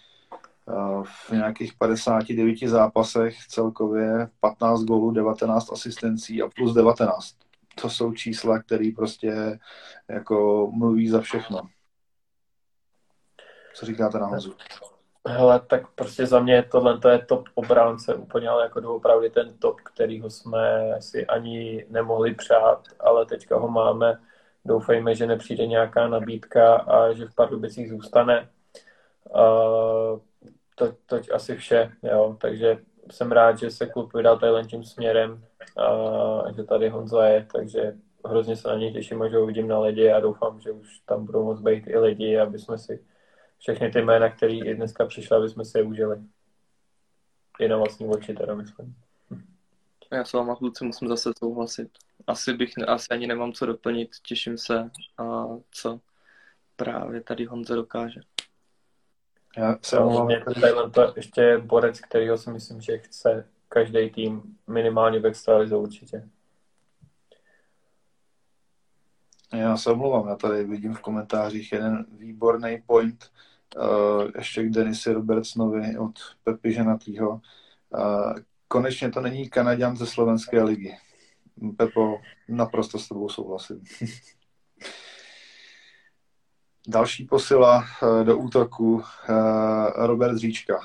A: v nějakých 59 zápasech celkově 15 gólů, 19 asistencí a plus 19. To jsou čísla, které prostě jako mluví za všechno. Co říkáte na Honzu?
B: Hele, tak prostě za mě tohle to je top obránce úplně, ale jako doopravdy ten top, kterýho jsme si ani nemohli přát, ale teďka ho máme. Doufejme, že nepřijde nějaká nabídka a že v Pardubicích zůstane. Uh, to, to asi vše, jo. takže jsem rád, že se klub vydal tady tím směrem a že tady Honza je, takže hrozně se na něj těším, že ho vidím na lidi a doufám, že už tam budou moc být i lidi, aby jsme si všechny ty jména, které i dneska přišly, aby jsme si je užili. I na vlastní oči teda myslím.
C: Já s váma kluci musím zase souhlasit. Asi bych, asi ani nemám co doplnit, těším se, a co právě tady Honza dokáže.
B: Já se omlouvám. to ještě je borec, kterýho si myslím, že chce každý tým minimálně v extralize určitě.
A: Já se omlouvám, já tady vidím v komentářích jeden výborný point, uh, ještě k Denisi Robertsnovi od Pepi Ženatýho. Uh, konečně to není Kanaďan ze Slovenské ligy. Pepo, naprosto s tebou souhlasím. *laughs* Další posila uh, do útoku uh, Robert Říčka,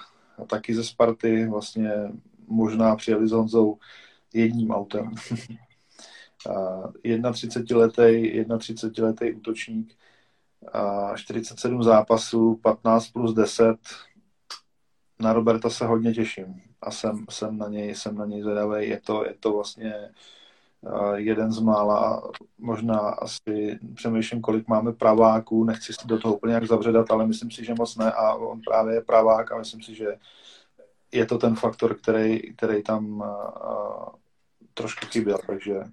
A: taky ze Sparty, vlastně možná přijeli s Honzou jedním autem. 31-letý 31 letý útočník, 47 zápasů, 15 plus 10. Na Roberta se hodně těším a jsem, jsem na něj, jsem na něj zvědavý. Je to, je to vlastně jeden z mála, možná asi přemýšlím, kolik máme praváků, nechci si do toho úplně jak zavředat, ale myslím si, že moc ne a on právě je pravák a myslím si, že je to ten faktor, který, který tam trošku chyběl, takže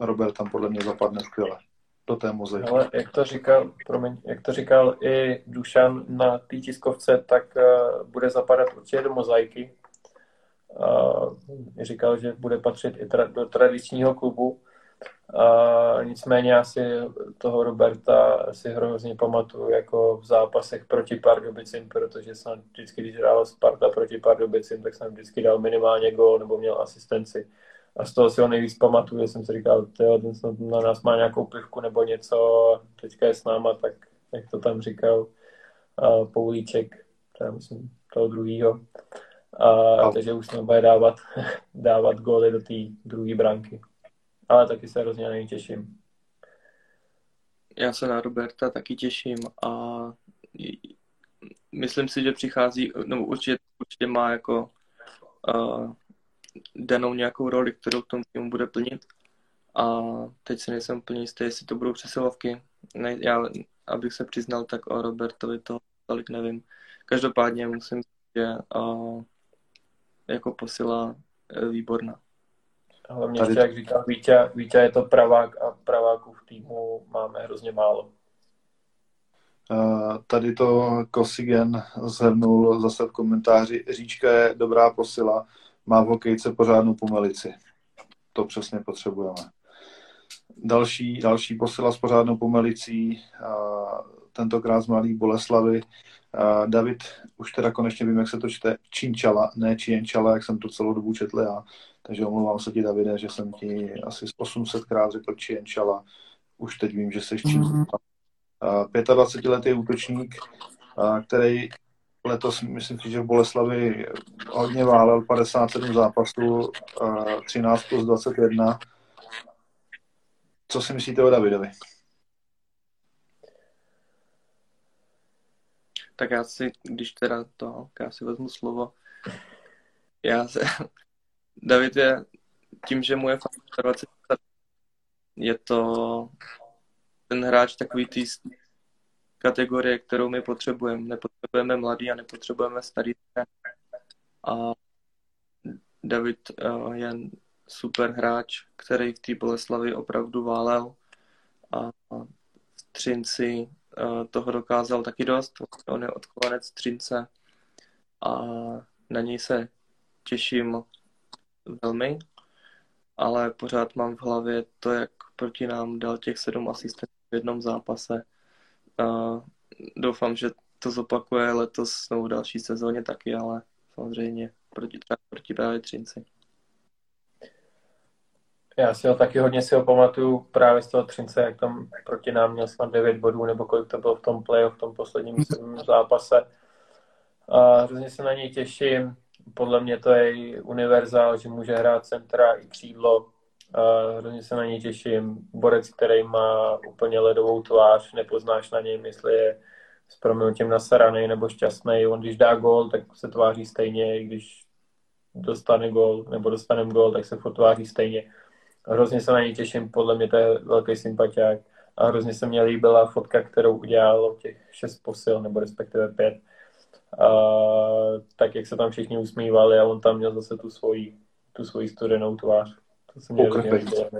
A: Robert tam podle mě zapadne skvěle do té mozaiky.
B: Ale jak to říkal, promiň, jak to říkal i Dušan na té tiskovce, tak uh, bude zapadat určitě do mozaiky. Říkal, že bude patřit i tra- do tradičního klubu. Uh, nicméně já si toho Roberta si hrozně pamatuju jako v zápasech proti Pardubicím, protože jsem vždycky, když hrál Sparta proti Pardubicím, tak jsem vždycky dal minimálně gol nebo měl asistenci a z toho si ho nejvíc pamatuju, že jsem si říkal, tyjo, ten na nás má nějakou pivku nebo něco, teďka je s náma, tak jak to tam říkal uh, Poulíček, teda myslím toho druhýho. A, no. takže už jsme bude dávat, *laughs* dávat góly do té druhé branky. Ale taky se hrozně na těším.
C: Já se na Roberta taky těším a myslím si, že přichází, no určitě, určitě má jako uh, danou nějakou roli, kterou v tom týmu bude plnit. A teď si nejsem úplně jistý, jestli to budou přesilovky. Ne, já, abych se přiznal, tak o Robertovi to tolik nevím. Každopádně musím říct, že uh, jako posila uh, výborná.
B: Hlavně ještě, jak říkal Vítě, Vítě je to pravák a praváků v týmu máme hrozně málo.
A: Tady to Kosigen zhrnul zase v komentáři. Říčka je dobrá posila, má v hokejce pořádnou pomelici. To přesně potřebujeme. Další, další posila s pořádnou pomelicí, tentokrát z Malý Boleslavy. David, už teda konečně vím, jak se to čte, Činčala, ne Čienčala, jak jsem to celou dobu četl já. Takže omlouvám se ti, Davide, že jsem ti asi 800krát řekl Čienčala. Už teď vím, že jsi Činčala. 25-letý útočník, který letos myslím si, že v Boleslavi hodně válel 57 zápasů, 13 plus 21. Co si myslíte o Davidovi?
C: Tak já si, když teda to, já si vezmu slovo. Já se, *laughs* David je, tím, že mu je 20, je to ten hráč takový tý kategorie, kterou my potřebujeme. Nepotřebujeme mladý a nepotřebujeme starý. A David uh, je super hráč, který v té Boleslavi opravdu válel a v Třinci toho dokázal taky dost. On je odchovanec Třince a na něj se těším velmi, ale pořád mám v hlavě to, jak proti nám dal těch sedm asistentů v jednom zápase a doufám, že to zopakuje letos nebo v další sezóně taky, ale samozřejmě proti, proti právě Třinci.
B: Já si ho taky hodně si ho pamatuju právě z toho Třince, jak tam proti nám měl snad 9 bodů, nebo kolik to bylo v tom play v tom posledním *laughs* zápase. A hrozně se na něj těším. Podle mě to je univerzál, že může hrát centra i křídlo. Uh, hrozně se na něj těším. Borec, který má úplně ledovou tvář, nepoznáš na něj, jestli je s proměnutím nasaraný nebo šťastný. On když dá gól, tak se tváří stejně, i když dostane gól nebo dostanem gól, tak se tváří stejně. Hrozně se na něj těším, podle mě to je velký sympatiák. A hrozně se mně líbila fotka, kterou udělal těch šest posil, nebo respektive pět. A, tak jak se tam všichni usmívali a on tam měl zase tu svoji, tu svoji studenou tvář. To se mě Poker face.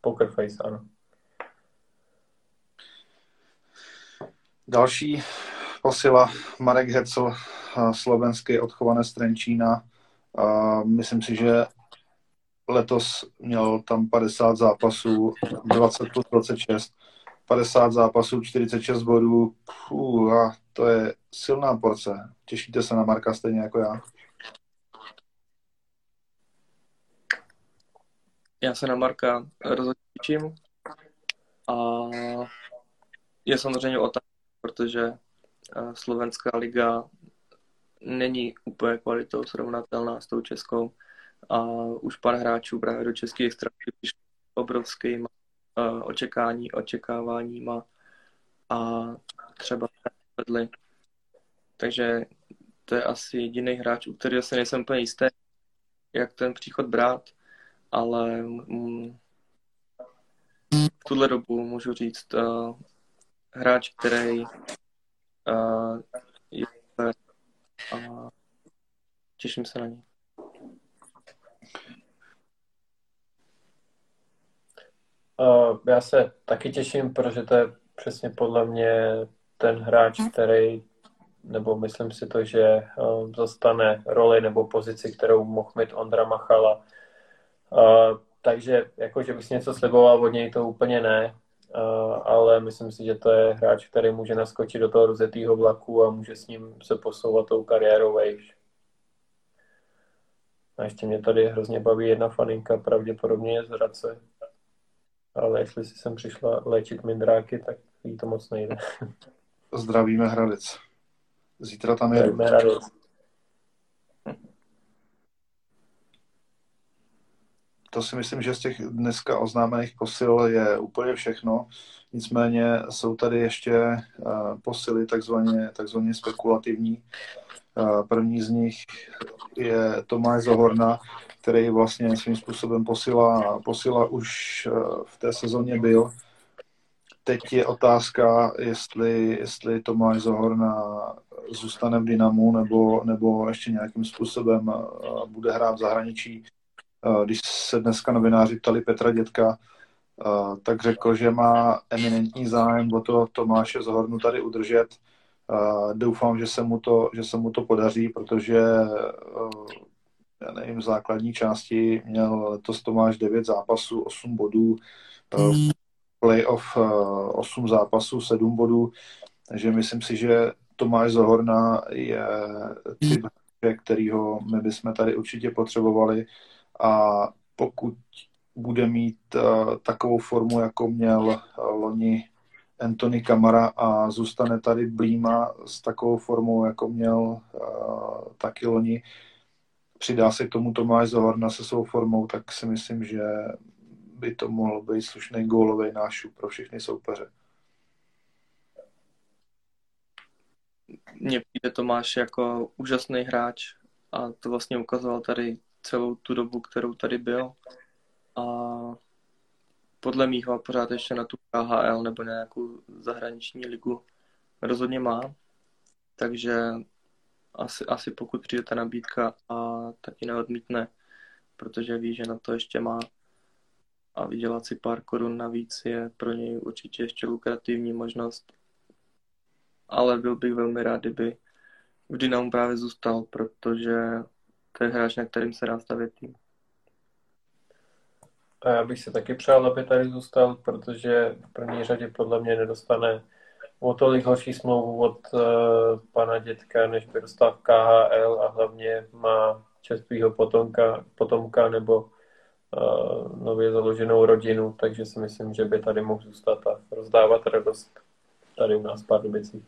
B: Poker face, ano.
A: Další posila Marek Hecel, slovenský odchované z Trenčína. Myslím si, že letos měl tam 50 zápasů, 20 plus 26, 50 zápasů, 46 bodů. Puh, a to je silná porce. Těšíte se na Marka stejně jako já?
C: Já se na Marka rozhodně těším. A je samozřejmě otázka, protože eh, slovenská liga není úplně kvalitou srovnatelná s tou českou a už pár hráčů právě do české extraligy přišlo obrovskými uh, očekání, očekáváníma a třeba vedli. Takže to je asi jediný hráč, u kterého se nejsem úplně jistý, jak ten příchod brát, ale v tuhle dobu můžu říct uh, hráč, který uh, je uh, těším se na něj.
B: Uh, já se taky těším, protože to je přesně podle mě ten hráč, který, nebo myslím si to, že uh, zastane roli nebo pozici, kterou mohl mít Ondra Machala. Uh, takže jako, že bych si něco sliboval od něj, to úplně ne, ale myslím si, že to je hráč, který může naskočit do toho rozjetého vlaku a může s ním se posouvat tou kariérou vejš. A ještě mě tady hrozně baví jedna faninka, pravděpodobně je z Hradce ale jestli si sem přišla léčit mindráky, tak jí to moc nejde.
A: Zdravíme Hradec. Zítra tam je.
B: Hradec.
A: To si myslím, že z těch dneska oznámených posil je úplně všechno. Nicméně jsou tady ještě eh, posily takzvaně, takzvaně spekulativní. První z nich je Tomáš Zohorna, který vlastně svým způsobem posila, posila už eh, v té sezóně byl. Teď je otázka, jestli, jestli Tomáš Zohorna zůstane v Dynamu nebo, nebo ještě nějakým způsobem eh, bude hrát v zahraničí. Eh, když se dneska novináři ptali Petra Dětka, tak řekl, že má eminentní zájem o to Tomáše Zohornu tady udržet. Doufám, že se mu to, že se mu to podaří, protože já nevím, v základní části měl letos Tomáš 9 zápasů, 8 bodů, mm. playoff 8 zápasů, 7 bodů, takže myslím si, že Tomáš Zohorna je typ, kterýho my bychom tady určitě potřebovali. A pokud bude mít takovou formu, jako měl loni Anthony Kamara a zůstane tady Blíma s takovou formou, jako měl uh, taky loni, přidá se k tomu Tomáš Zohorna se svou formou, tak si myslím, že by to mohlo být slušný gólový nášup pro všechny soupeře.
C: Mně přijde Tomáš jako úžasný hráč a to vlastně ukazoval tady celou tu dobu, kterou tady byl. A podle mýho pořád ještě na tu KHL nebo nějakou zahraniční ligu rozhodně má. Takže asi, asi pokud přijde ta nabídka a taky neodmítne, protože ví, že na to ještě má a vydělat si pár korun navíc je pro něj určitě ještě lukrativní možnost. Ale byl bych velmi rád, kdyby v Dynamu právě zůstal, protože to je hráč, na kterým se dá stavět tým.
B: A já bych si taky přál, aby tady zůstal, protože v první řadě podle mě nedostane o tolik horší smlouvu od uh, pana dětka, než by dostal v KHL a hlavně má čerstvýho potomka, potomka nebo uh, nově založenou rodinu, takže si myslím, že by tady mohl zůstat a rozdávat radost tady u nás v Pardubicích.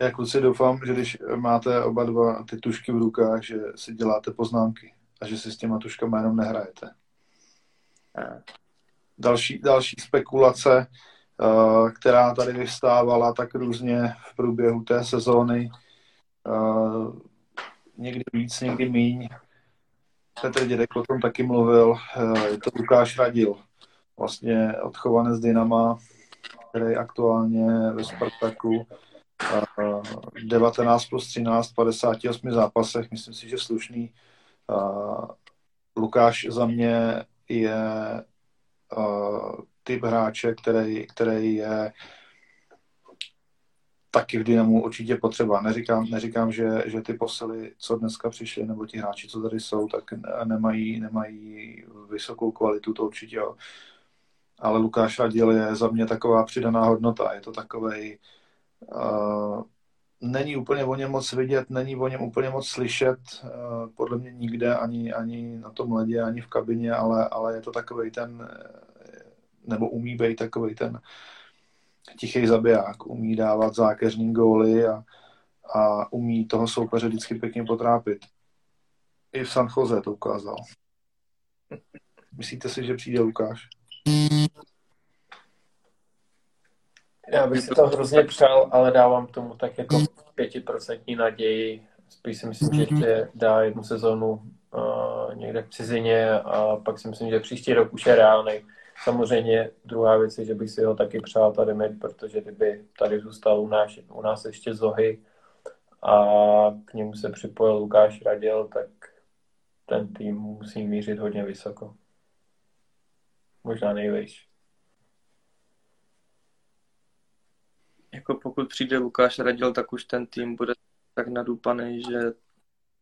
A: Já kluci doufám, že když máte oba dva ty tušky v rukách, že si děláte poznámky a že si s těma tuškama jenom nehrajete. Další, další spekulace Eh, která tady vystávala tak různě v průběhu té sezóny. Eh, někdy víc, někdy míň. Petr Dědek o tom taky mluvil. Eh, je to Lukáš Radil, vlastně odchovaný z Dynama, který aktuálně ve Spartaku 19 plus 13, 58 zápasech, myslím si, že slušný. Lukáš za mě je typ hráče, který, který je taky v Dynamu určitě potřeba. Neříkám, neříkám že, že ty posily, co dneska přišly, nebo ti hráči, co tady jsou, tak nemají, nemají vysokou kvalitu, to určitě jo. Ale Lukáš Radil je za mě taková přidaná hodnota. Je to takovej, uh, není úplně o něm moc vidět, není o něm úplně moc slyšet, uh, podle mě nikde, ani, ani na tom ledě, ani v kabině, ale, ale je to takový ten, nebo umí být takový ten tichý zabiják, umí dávat zákeřní góly a, a umí toho soupeře vždycky pěkně potrápit. I v San Jose to ukázal. *laughs* Myslíte si, že přijde Lukáš?
B: Já bych si to hrozně přál, ale dávám tomu tak jako pětiprocentní naději. Spíš si myslím, že ještě dá jednu sezonu uh, někde v cizině a pak si myslím, že příští rok už je reálný. Samozřejmě druhá věc je, že bych si ho taky přál tady mít, protože kdyby tady zůstal u nás, u nás ještě Zohy a k němu se připojil Lukáš Radil, tak ten tým musí mířit hodně vysoko. Možná nejvejš.
C: Jako pokud přijde Lukáš Radil, tak už ten tým bude tak nadupaný, že,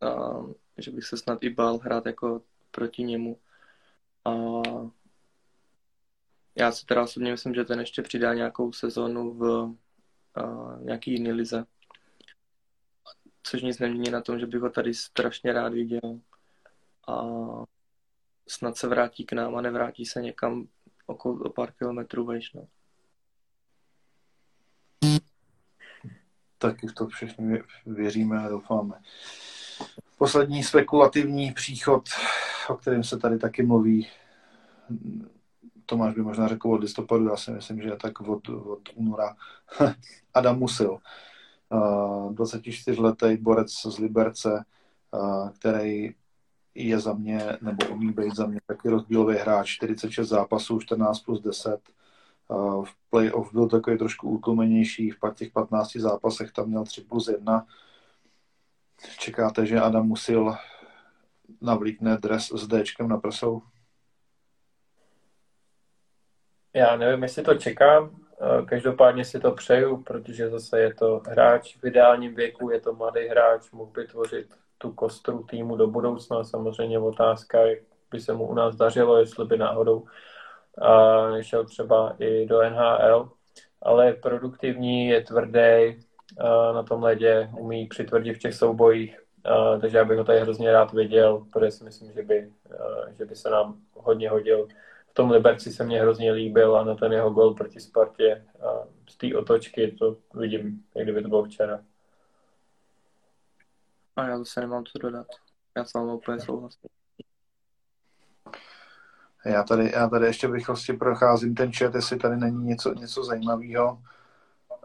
C: a, že bych se snad i bál hrát jako proti němu. A já si teda osobně myslím, že ten ještě přidá nějakou sezonu v uh, nějaký jiný lize. Což nic nemění na tom, že bych ho tady strašně rád viděl. A snad se vrátí k nám a nevrátí se někam okolo, o pár kilometrů vejš. No.
A: Taky v to všichni věříme a doufáme. Poslední spekulativní příchod, o kterém se tady taky mluví, Tomáš by možná řekl od listopadu, já si myslím, že je tak od, od února. *laughs* Adam Musil, 24-letý borec z Liberce, který je za mě, nebo umí být za mě taky rozdílový hráč, 46 zápasů, 14 plus 10. V playoff byl takový trošku utlumenější, v těch 15 zápasech tam měl 3 plus 1. Čekáte, že Adam Musil navlíkne dres s Dčkem na prsou?
B: Já nevím, jestli to čekám, eh, každopádně si to přeju, protože zase je to hráč v ideálním věku, je to mladý hráč, mohl by tvořit tu kostru týmu do budoucna. Samozřejmě otázka, jak by se mu u nás dařilo, jestli by náhodou šel třeba i do NHL, ale produktivní, je tvrdý na tom ledě, umí přitvrdit v těch soubojích, takže já bych ho tady hrozně rád viděl, protože si myslím, že by, že by se nám hodně hodil tom Liberci se mě hrozně líbil a na ten jeho gol proti Spartě a z té otočky to vidím, jak kdyby to bylo včera.
C: A já zase nemám co dodat. Já s vámi úplně souhlasím.
A: Já tady, já tady ještě bych vlastně procházím ten chat, jestli tady není něco, něco zajímavého.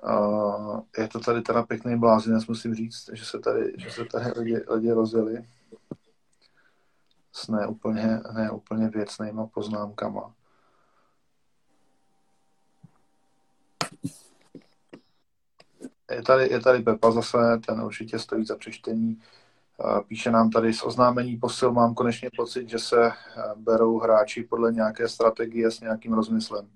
A: Uh, je to tady teda pěkný blázinec, musím říct, že se tady, že se tady lidi, lidi rozjeli s neúplně, neúplně věcnýma poznámkama. Je tady, je tady Pepa zase, ten určitě stojí za přečtení. Píše nám tady z oznámení posil, mám konečně pocit, že se eh, berou hráči podle nějaké strategie s nějakým rozmyslem.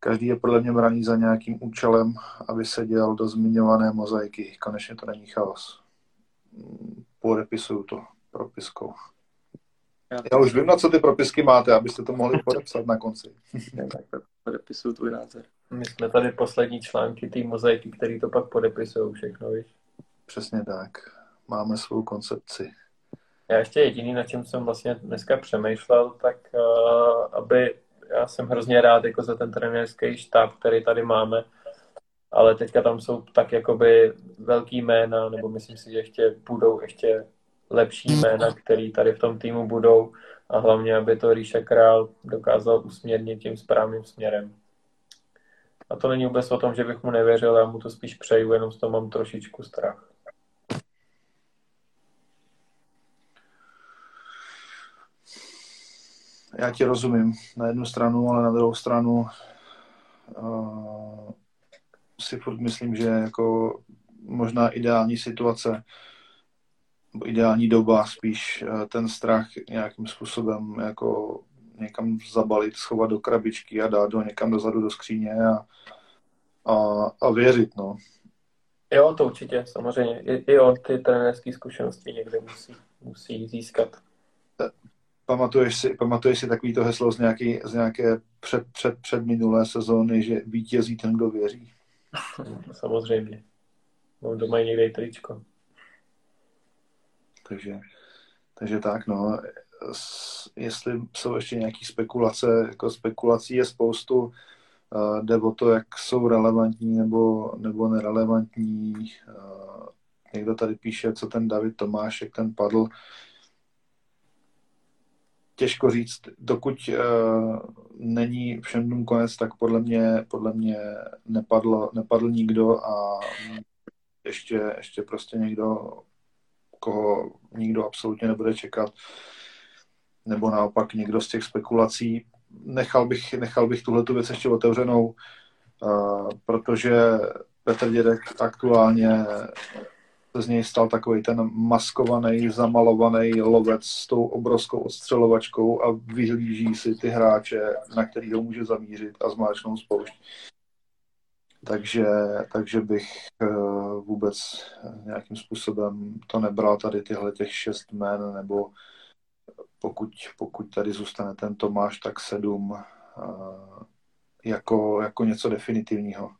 A: Každý je podle mě braný za nějakým účelem, aby se dělal do zmiňované mozaiky. Konečně to není chaos. Podepisuju to propiskou. Já, Já už vím, na co ty propisky máte, abyste to mohli podepsat na konci. *laughs*
C: tak podepisuju tvůj názor.
B: My jsme tady poslední články té mozaiky, který to pak podepisují všechno, víš?
A: Přesně tak. Máme svou koncepci.
B: Já ještě jediný, na čem jsem vlastně dneska přemýšlel, tak uh, aby, já jsem hrozně rád jako za ten trenérský štáb, který tady máme, ale teďka tam jsou tak jakoby velký jména, nebo myslím si, že ještě budou ještě lepší jména, který tady v tom týmu budou a hlavně, aby to Ríša Král dokázal usměrnit tím správným směrem. A to není vůbec o tom, že bych mu nevěřil, já mu to spíš přeju, jenom z toho mám trošičku strach.
A: Já ti rozumím na jednu stranu, ale na druhou stranu uh, si furt myslím, že jako možná ideální situace ideální doba, spíš eh, ten strach nějakým způsobem jako někam zabalit, schovat do krabičky a dát ho někam dozadu do skříně a, a, a věřit, no.
B: Jo, to určitě, samozřejmě. I, i o ty trenérské zkušenosti někde musí, musí získat.
A: Pamatuješ si, pamatuješ si takový to heslo z, nějaký, z nějaké před, před, před minulé sezóny, že vítězí ten, kdo věří? *laughs*
B: Samozřejmě. Mám doma někde i tričko.
A: Takže, takže tak, no. Jestli jsou ještě nějaké spekulace, jako spekulací je spoustu, jde o to, jak jsou relevantní nebo, nebo nerelevantní. Někdo tady píše, co ten David Tomáš, jak ten padl. Těžko říct, dokud uh, není všem dům konec, tak podle mě, podle mě nepadl, nepadl nikdo a ještě, ještě prostě někdo, koho nikdo absolutně nebude čekat, nebo naopak někdo z těch spekulací. Nechal bych, nechal bych tuhle tu věc ještě otevřenou, uh, protože Petr Dědek aktuálně z něj stal takový ten maskovaný, zamalovaný lovec s tou obrovskou odstřelovačkou a vyhlíží si ty hráče, na který ho může zamířit a zmáčknout spoušť. Takže, takže bych uh, vůbec nějakým způsobem to nebral tady tyhle těch šest men nebo pokud, pokud tady zůstane ten Tomáš, tak sedm uh, jako, jako něco definitivního.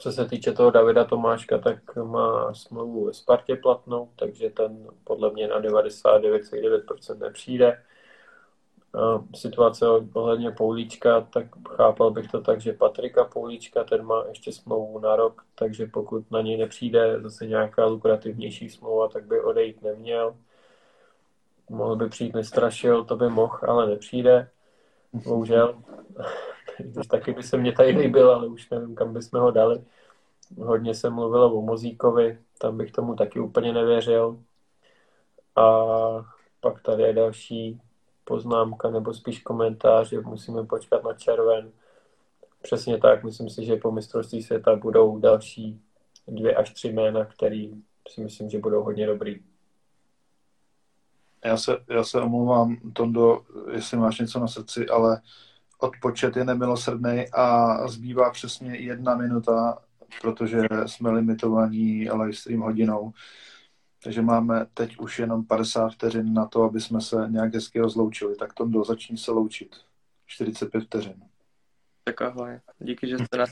B: Co se týče toho Davida Tomáška, tak má smlouvu ve Spartě platnou, takže ten podle mě na 99,9% nepřijde. Situace ohledně Poulíčka, tak chápal bych to tak, že Patrika Poulíčka, ten má ještě smlouvu na rok, takže pokud na něj nepřijde zase nějaká lukrativnější smlouva, tak by odejít neměl mohl by přijít nestrašil, to by mohl, ale nepřijde. Bohužel. Taky by se mě tady líbil, ale už nevím, kam bychom ho dali. Hodně se mluvilo o Mozíkovi, tam bych tomu taky úplně nevěřil. A pak tady je další poznámka, nebo spíš komentář, že musíme počkat na červen. Přesně tak, myslím si, že po mistrovství světa budou další dvě až tři jména, který si myslím, že budou hodně dobrý.
A: Já se, já se omlouvám, Tondo, jestli máš něco na srdci, ale odpočet je nemilosrdný a zbývá přesně jedna minuta, protože jsme limitovaní livestream hodinou. Takže máme teď už jenom 50 vteřin na to, aby jsme se nějak hezky rozloučili. Tak Tondo, začni se loučit. 45 vteřin.
C: Tak ahoj. Díky, že jste nás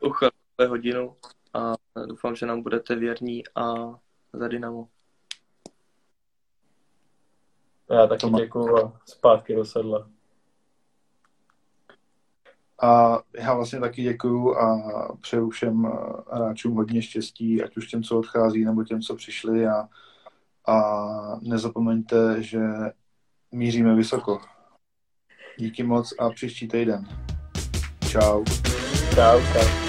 C: uchali hodinu a doufám, že nám budete věrní a za Dynamo.
B: Já taky děkuju a zpátky do sedla.
A: A já vlastně taky děkuju a přeju všem eh, hráčům hodně štěstí, ať už těm, co odchází, nebo těm, co přišli a, a nezapomeňte, že míříme vysoko. Díky moc a příští týden. Čau.
B: Čau, čau.